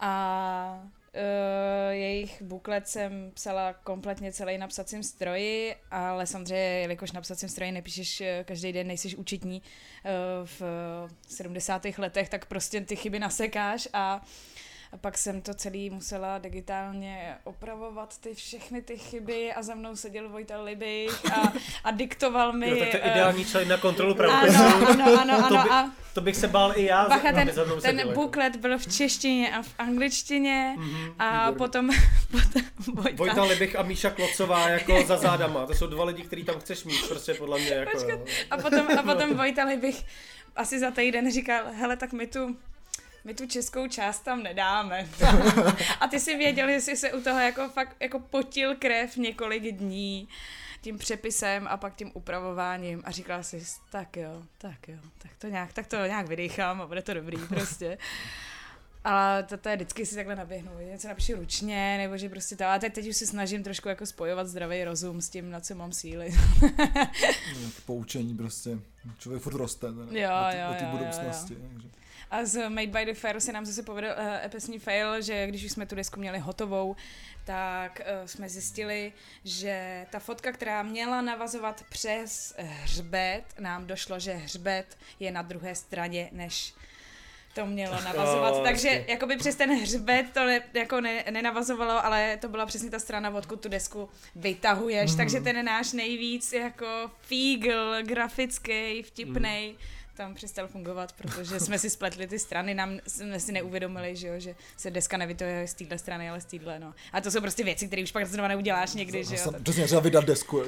A Uh, jejich buklet jsem psala kompletně celý na psacím stroji, ale samozřejmě, jelikož na psacím stroji nepíšeš eh, každý den, nejsiš učitní uh, v 70. letech, tak prostě ty chyby nasekáš a a pak jsem to celý musela digitálně opravovat, ty všechny ty chyby a za mnou seděl Vojta Libich a, a diktoval mi... Jo, tak to je ideální člověk na kontrolu pravopisu. Ano, ano, ano, ano. to, by, a to bych se bál i já. Bacha, ten, ten seděl, buklet jako. byl v češtině a v angličtině mm-hmm, a výborný. potom, potom Vojta. Vojta Libich a Míša Klocová jako za zádama. To jsou dva lidi, který tam chceš mít, prostě podle mě. Jako, a, potom, a potom Vojta Libich asi za týden říkal, hele, tak my tu my tu českou část tam nedáme. a ty si věděl, že jsi se u toho jako fakt jako potil krev několik dní tím přepisem a pak tím upravováním a říkala si, tak jo, tak jo, tak to nějak, tak to nějak vydechám a bude to dobrý prostě. Ale to, to je vždycky si takhle naběhnu, něco napíšu ručně, nebo že prostě to, ale teď, teď už si snažím trošku jako spojovat zdravý rozum s tím, na co mám síly. Poučení prostě, člověk furt roste jo, o té budoucnosti. Jo, jo. A z Made by the Fair se nám zase povedl uh, epesní fail, že když už jsme tu desku měli hotovou, tak uh, jsme zjistili, že ta fotka, která měla navazovat přes hřbet, nám došlo, že hřbet je na druhé straně než to mělo navazovat. Oh, Takže vlastně. jakoby přes ten hřbet to ne, jako ne, nenavazovalo, ale to byla přesně ta strana, odkud tu desku vytahuješ. Mm. Takže ten náš nejvíc jako fígl, grafický, vtipný. Mm tam přestal fungovat, protože jsme si spletli ty strany, nám jsme si neuvědomili, že, jo, že se deska nevytahuje z téhle strany, ale z téhle, no. A to jsou prostě věci, které už pak znova neuděláš někdy, že jo. Přesně, třeba vydat desku.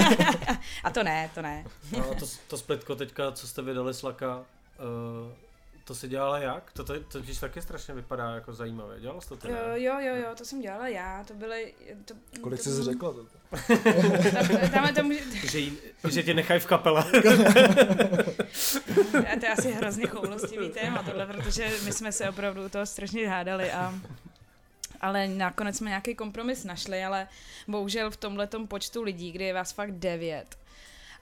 A to ne, to ne. No, to, to splitko teďka, co jste vydali s Laka, uh, to se dělala jak? To, to, to totiž taky strašně vypadá jako zajímavé. Dělal jsi to ty? Jo, jo, jo, to jsem dělala já. To byly... To, Kolik to, jsi to, řekla? To? tam, tam, může... že, jí, že tě nechají v kapele. a to je asi hrozně choulostivý téma tohle, protože my jsme se opravdu toho strašně hádali a ale nakonec jsme nějaký kompromis našli, ale bohužel v tomhle počtu lidí, kdy je vás fakt devět,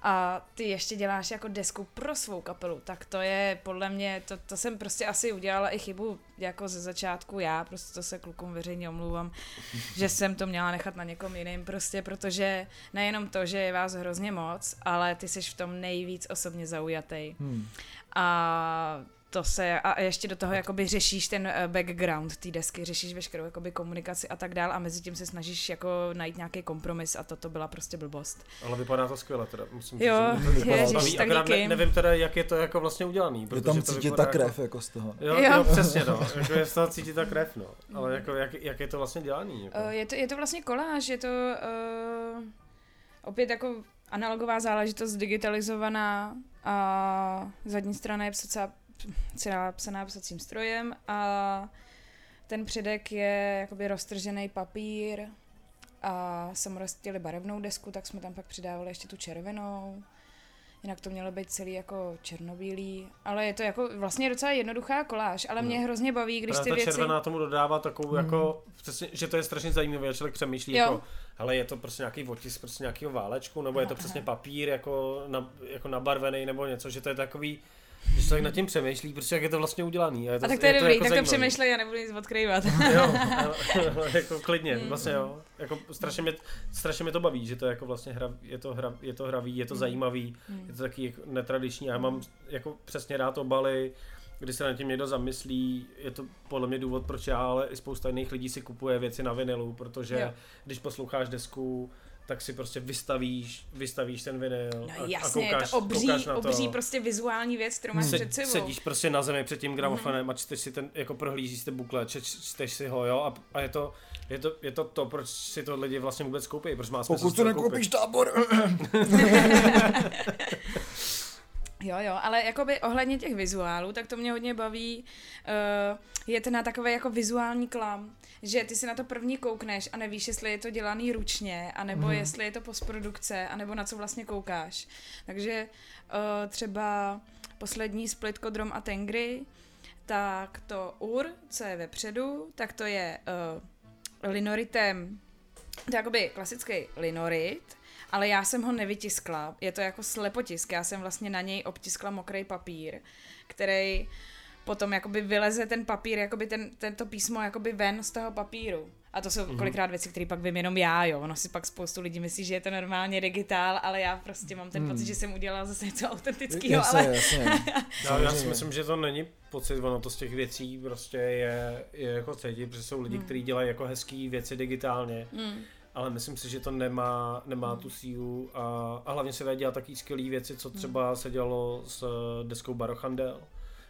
a ty ještě děláš jako desku pro svou kapelu, tak to je podle mě, to, to jsem prostě asi udělala i chybu jako ze začátku já, prostě to se klukům veřejně omlouvám, že jsem to měla nechat na někom jiným prostě, protože nejenom to, že je vás hrozně moc, ale ty jsi v tom nejvíc osobně zaujatý. Hmm. A to se, a ještě do toho jakoby řešíš ten eh, background té desky, řešíš veškerou jakoby komunikaci a tak dál a mezi tím se snažíš jako najít nějaký kompromis a toto byla prostě blbost. Ale vypadá to skvěle teda, musím jo, říct. Jo, ježiš, tak díky. Ne, nevím teda, jak je to jako vlastně udělaný. Je tam cítit ta krev jako, jako z toho. Jo, jo. jo přesně no, jako je z toho cítit ta krev no, ale jako jak, jak je to vlastně dělaný? Jako? Uh, je, to, je to vlastně koláž, je to uh, opět jako analogová záležitost digitalizovaná a zadní strana je psacá celá psaná psacím strojem a ten předek je jakoby roztržený papír a jsem roztěli barevnou desku, tak jsme tam pak přidávali ještě tu červenou. Jinak to mělo být celý jako černobílý, ale je to jako vlastně docela jednoduchá koláž, ale mě no. hrozně baví, když ty ta věci... červená tomu dodává takovou mm. jako, přesně, že to je strašně zajímavé, člověk přemýšlí jo. jako, ale je to prostě nějaký otisk prostě nějakého válečku, nebo je to přesně papír jako, na, jako nabarvený, nebo něco, že to je takový, že člověk nad tím přemýšlí, prostě jak je to vlastně udělaný. A, to, a tak to je, je dobrý, to jako tak zajímavý. to přemýšlej, já nebudu nic odkrývat. jo, jako klidně, mm. vlastně jo. Jako strašně mě, strašně mě to baví, že to je jako vlastně hra, je to, hra, je to hravý, je to mm. zajímavý, mm. je to taky jako netradiční. Já mám jako přesně rád obaly, kdy se na tím někdo zamyslí, je to podle mě důvod, proč já, ale i spousta jiných lidí si kupuje věci na vinilu, protože jo. když posloucháš desku tak si prostě vystavíš, vystavíš ten vinyl No a, jasně, a koukáš, je to obří, koukáš na to. obří prostě vizuální věc, kterou máš před sebou. sedíš prostě na zemi před tím gramofonem a čteš si ten, jako prohlížíš si ten buklet, čteš, čteš si ho, jo, a, a je, to, je, to, je to to, proč si to lidi vlastně vůbec koupí, proč má smysl Pokud to nekoupíš koupit. tábor. Jo, jo, ale jakoby ohledně těch vizuálů, tak to mě hodně baví uh, jet na takový jako vizuální klam, že ty si na to první koukneš a nevíš, jestli je to dělaný ručně, anebo mm. jestli je to postprodukce, anebo na co vlastně koukáš. Takže uh, třeba poslední split Kodrom a Tengry, tak to UR, co je vepředu, tak to je uh, linoritem, to je jakoby klasický linorit, ale já jsem ho nevytiskla, je to jako slepotisk, já jsem vlastně na něj obtiskla mokrý papír, který potom jakoby vyleze ten papír, jakoby ten, tento písmo jakoby ven z toho papíru. A to jsou mm-hmm. kolikrát věci, které pak vím jenom já, jo. Ono si pak spoustu lidí myslí, že je to normálně digitál, ale já prostě mám ten mm. pocit, že jsem udělala zase něco autentického, Jasně, ale... jasně. Já, já si myslím, že to není pocit, ono to z těch věcí prostě je, je jako cítit, protože jsou lidi, Hmm. kteří dělají jako hezký věci digitálně, Mm. Ale myslím si, že to nemá, nemá tu sílu a, a hlavně se dají dělat taky skvělé věci, co třeba se dělalo s eh, deskou Barochandel,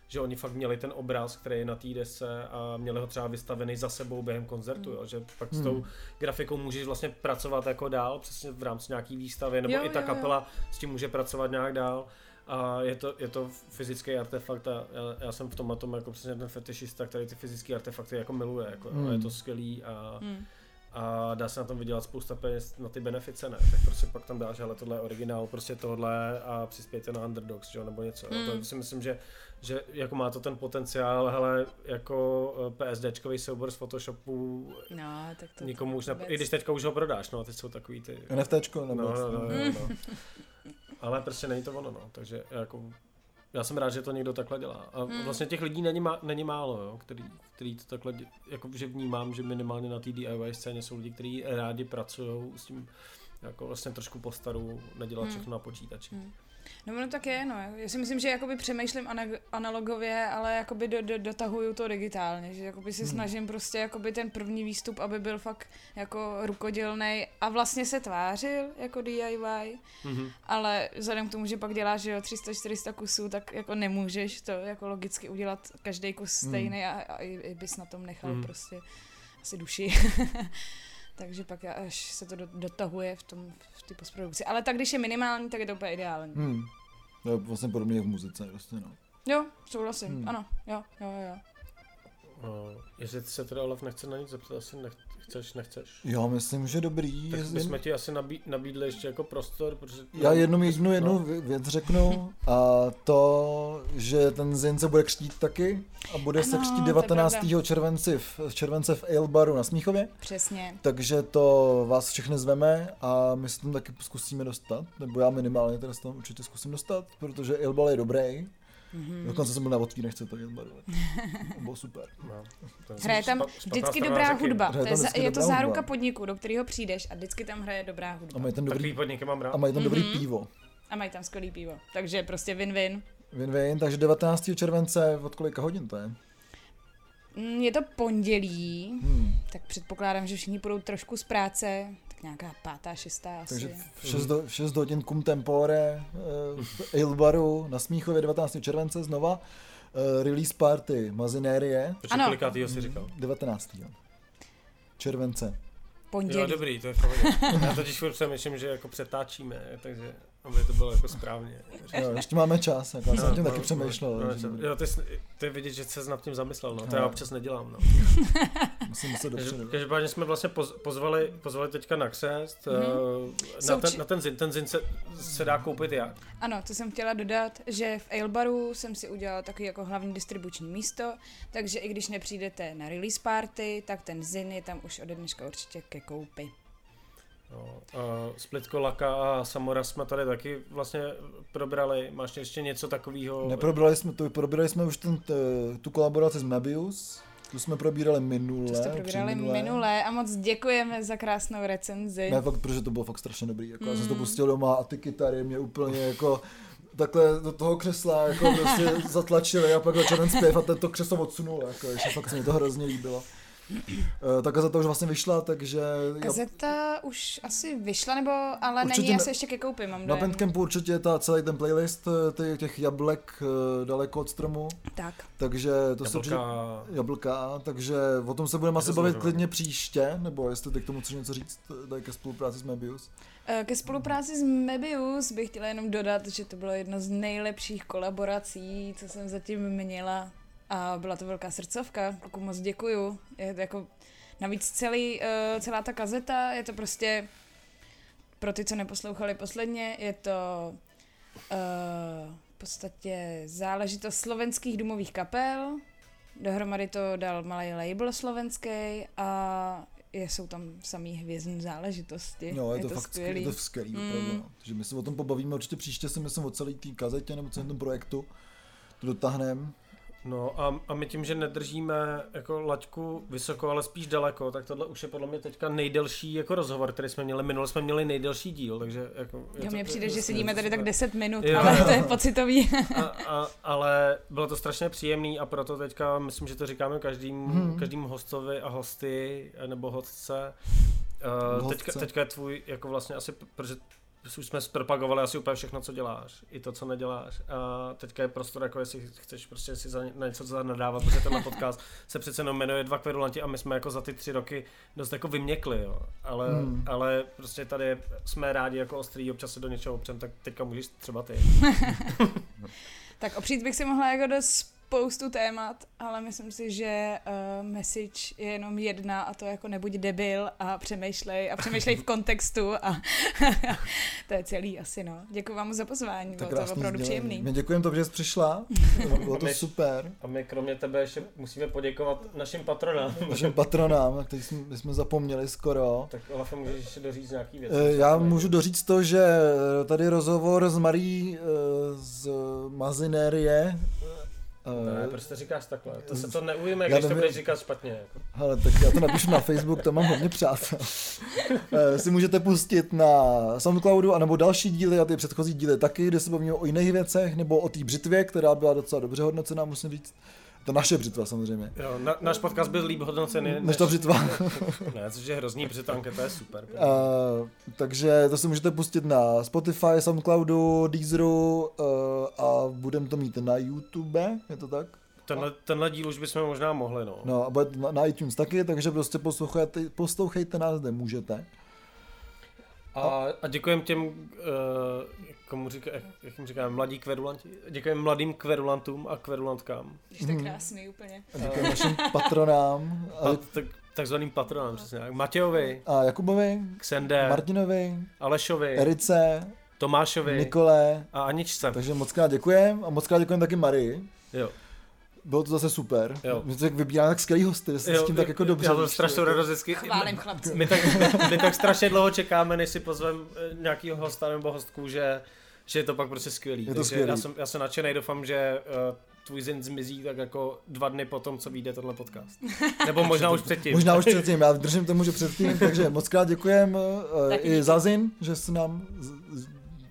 že oni fakt měli ten obraz, který je na té desce a měli ho třeba vystavený za sebou během koncertu, jo, že pak s tou grafikou můžeš vlastně pracovat jako dál, přesně v rámci nějaký výstavy, nebo Jo, i ta jo, jo. kapela s tím může pracovat nějak dál. A je to, je to fyzický artefakt a já, já jsem v tom tom jako přesně ten fetišista, který ty fyzické artefakty jako miluje, jako, Hmm. a je to skvělý a, Mm. A dá se na tom vydělat spousta peněz na ty benefice, ne? Tak prostě pak tam dáš, ale tohle je originál prostě tohle a přispějte na Underdogs, že jo, nebo něco. Mm. To si myslím, že, že jako má to ten potenciál, hele, jako eh, PSDčkový soubor z Photoshopu No, tak to... nikomu už ne, i když teďka už ho prodáš, no, teď jsou takový ty... NFTčko nebo... No, no, no, no, no. Ale prostě není to ono, no, takže jako já jsem rád, že to někdo takhle dělá. A Hmm. vlastně těch lidí není, má, není málo, jo, který, který to takhle, dě- jako, že vnímám, že minimálně na té DIY scéně jsou lidi, kteří rádi pracují s tím, jako vlastně trošku po staru, nedělat Hmm. všechno na počítači. Hmm. No, no tak je, no. Já si myslím, že jakoby přemýšlím ana- analogově, ale jakoby do, do, dotahuju to digitálně, že jakoby si Hmm. snažím prostě jakoby ten první výstup, aby byl fakt jako rukodělnej a vlastně se tvářil jako DIY, Mhm. ale vzhledem k tomu, že pak děláš že jo, 300-400 kusů, tak jako nemůžeš to jako logicky udělat každý kus Hmm. stejný a, a i, i bys na tom nechal Hmm. prostě asi duši. Takže pak až se to do, dotahuje v tom v té postprodukci. Ale tak když je minimální, tak je to úplně ideální. Hmm. To je vlastně podobně jak v muzice, vlastně, no. Jo, souhlasím, Hmm. ano, jo, jo, jo. No, jestli se teda Olaf nechce na nic zeptat, asi nech, chceš, nechceš. Já myslím, že dobrý. Tak jestli- my jsme ti asi nabí, nabídli ještě jako prostor, protože... Já jednu jednu, jednu No. vě- věc řeknu a to, že ten Zin se bude křtít taky a bude se Ano, křtít to je 19. pravda. červenci v, v července v Ale Baru na Smíchově, Přesně. takže to vás všechny zveme a my se tam taky zkusíme dostat, nebo já minimálně teda se tam určitě zkusím dostat, protože Ale Bar je dobrý. Mhm. Dokonce jsem byl na otvírnechce to Ale Baru. Bylo super. No, to- Hraje tam vždycky dobrá řeky. hudba. To je, za, je to záruka hudba. podniku, do kterého přijdeš a vždycky tam hraje dobrá A hudba. mají tam Takový dobrý, podniky mám rád. a mají tam dobrý Mhm. pivo. A mají tam skvělý pivo. Takže prostě win-win. Win-win, takže 19. července od kolika hodin to je? Mm, Je to pondělí, Hmm. tak předpokládám, že všichni půjdou trošku z práce, nějaká pátá, šestá asi. Takže v 6, do, v 6 hodin cum tempore eh, v Ale Baru na Smíchově 19. července znova. eh, Release party Mazinérie Ano. kolikátýho jsi říkal? 19. července. Pondělí. Jo, dobrý, to je v pohodě. Já totiž furt přemýšlím, že jako přetáčíme, takže aby to bylo jako správně. Jo, ještě máme čas, jako já jsem nad tím No, taky no, přemýšlel. no, že no, jo, ty, jsi- ty je vidět, že se nad tím zamyslel, no. To No. já občas nedělám, no. Musím se dopředu. Každopádně jsme vlastně poz, pozvali, pozvali teďka na křest. Mhm. Mm-hmm. Na, Souči- ten, na ten zin. Ten zin se, se dá koupit jak? Ano, to jsem chtěla dodat, že v Ailbaru jsem si udělala takový jako hlavní distribuční místo, takže i když nepřijdete na release party, tak ten zin je tam už ode dneška určitě ke koupi. No, uh, Splitko, Laka a Samora jsme tady taky vlastně probrali. Máš ještě něco takového? Neprobrali jsme to, probrali jsme už ten, t, tu kolaboraci s Mebius, tu jsme probírali minule. To jste probírali předminule. minulé a moc děkujeme za krásnou recenzi. Ne, fakt, protože to bylo fakt strašně dobrý. Jako, mm. Já jsem to Mm. pustil doma a ty kytary mě úplně jako takhle do toho křesla jako prostě zatlačili a pak začal ten zpěv a ten to křeslo odsunul. Jako, že fakt se mi to hrozně líbilo. Uh, ta kazeta už vlastně vyšla, takže... Kazeta už asi vyšla, nebo ale určitě není asi ještě ke koupě, mám Na Bandcampu určitě je ta, celý ten playlist těch, těch jablek daleko od stromu. Tak. Takže to se určitě... Jablka, takže o tom se budeme asi bavit klidně příště, nebo jestli ty k tomu chceš něco říct, tady ke spolupráci s Mebius. Ke spolupráci s Mebius bych chtěla jenom dodat, že to bylo jedno z nejlepších kolaborací, co jsem zatím měla a byla to velká srdcovka, kluku moc děkuju. Je to jako, navíc celý, uh, celá ta kazeta, je to prostě, pro ty, co neposlouchali posledně, je to uh, v podstatě záležitost slovenských dumových kapel, dohromady to dal malý label slovenský a je, jsou tam samý hvězdní záležitosti. No, je, je to, to fakt skvělý. Je to skvělý, mm. opravdu. Takže my se o tom pobavíme určitě příště, si myslím o celé té kazetě nebo celém tom projektu. To dotáhneme. No a, a my tím, že nedržíme jako laťku vysoko, ale spíš daleko, tak tohle už je podle mě teďka nejdelší jako rozhovor, který jsme měli. Minule jsme měli nejdelší díl, takže jako... Jo, mně přijde, že sedíme tady tak 10 minut, jo, ale to je pocitový. a, a, ale bylo to strašně příjemný a proto teďka myslím, že to říkáme každým, hmm. každým hostovi a hosty, nebo hostce. Uh, teďka, teďka je tvůj, jako vlastně asi, protože už jsme zpropagovali asi úplně všechno, co děláš, i to, co neděláš. A teďka je prostor, jako jestli chceš prostě si za, na něco za nadávat, protože ten podcast se přece jenom jmenuje Dva kverulanti a my jsme jako za ty tři roky dost jako vyměkli, jo. Ale, hmm. ale prostě tady jsme rádi jako ostrý, občas se do něčeho opřem, tak teďka můžeš třeba ty. tak opřít bych si mohla jako dost spoustu témat, ale myslím si, že uh, message je jenom jedna a to jako nebuď debil a přemýšlej a přemýšlej v kontextu a to je celý asi, no. Děkuji vám za pozvání, to bylo to opravdu sdělení. příjemný. My děkujeme to, že jsi přišla, bylo to my, super. A my kromě tebe ještě musíme poděkovat našim patronám. Našim patronám, kteří jsme, my jsme zapomněli skoro. Tak Olafe, můžeš ještě doříct nějaký věc? Eh, já můžu doříct to, že tady rozhovor s Marí eh, z Mazinérie ne, proč to říkáš takhle? To se to neujme, když to budeš říkat špatně. Jako. Hele, tak já to napíšu na Facebook, to mám hodně přátel. Eh, si můžete pustit na Soundcloudu, anebo další díly a ty předchozí díly taky, kde se bavíme o jiných věcech, nebo o té břitvě, která byla docela dobře hodnocená, musím říct. To naše břitva samozřejmě. Jo, na, náš podcast byl líp hodnocený. Než, než ta břitva. ne, což je hrozný, protože to je super. Uh, takže to si můžete pustit na Spotify, Soundcloudu, Deezeru uh, a budeme to mít na YouTube, je to tak? Tenhle, tenhle díl už bychom možná mohli, no. No a bude na, na iTunes taky, takže prostě poslouchejte, poslouchejte nás, kde můžete. A, a děkujem těm, uh, komu říká, jak, jak jim říkáme, mladí kverulanti. Děkujem mladým kverulantům a kverulantkám. Jste hmm. krásný úplně. A děkujem našim patronám. A, tak, takzvaným patronám, přesně. Matějovi. A Jakubovi. Ksende. Martinovi. Alešovi. Erice. Tomášovi. Nikole. A Aničce. Takže moc krát děkujem a moc krát děkujem taky Marii. Jo bylo to zase super. Jo. To tak vybírá tak skvělý hosty, jo, s tím tak jako dobře. Já to strašnou radost vždycky. Chválím chlapci. My tak, my tak strašně dlouho čekáme, než si pozvem eh, nějakýho hosta nebo hostku, že, že je to pak prostě skvělý. Je to skvělý. Já jsem, já jsem nadšený, doufám, že uh, tvůj zin zmizí tak jako dva dny po tom, co vyjde tohle podcast. Nebo možná už předtím. možná už předtím, já držím tomu, že předtím, takže moc krát děkujem uh, i za zin, že jsi nám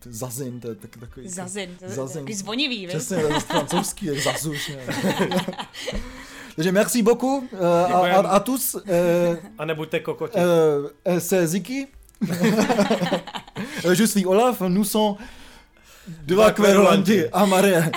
Zazin, to je taky takový... Zazin, to je zazin. takový zvonivý, Přesně, to je francouzský, jak zazuš. Takže merci beaucoup uh, a, a, a tous. Uh, a nebuďte kokoti. Uh, c'est Ziki. Je suis Olaf, nous sommes dva kverulanti a Marie.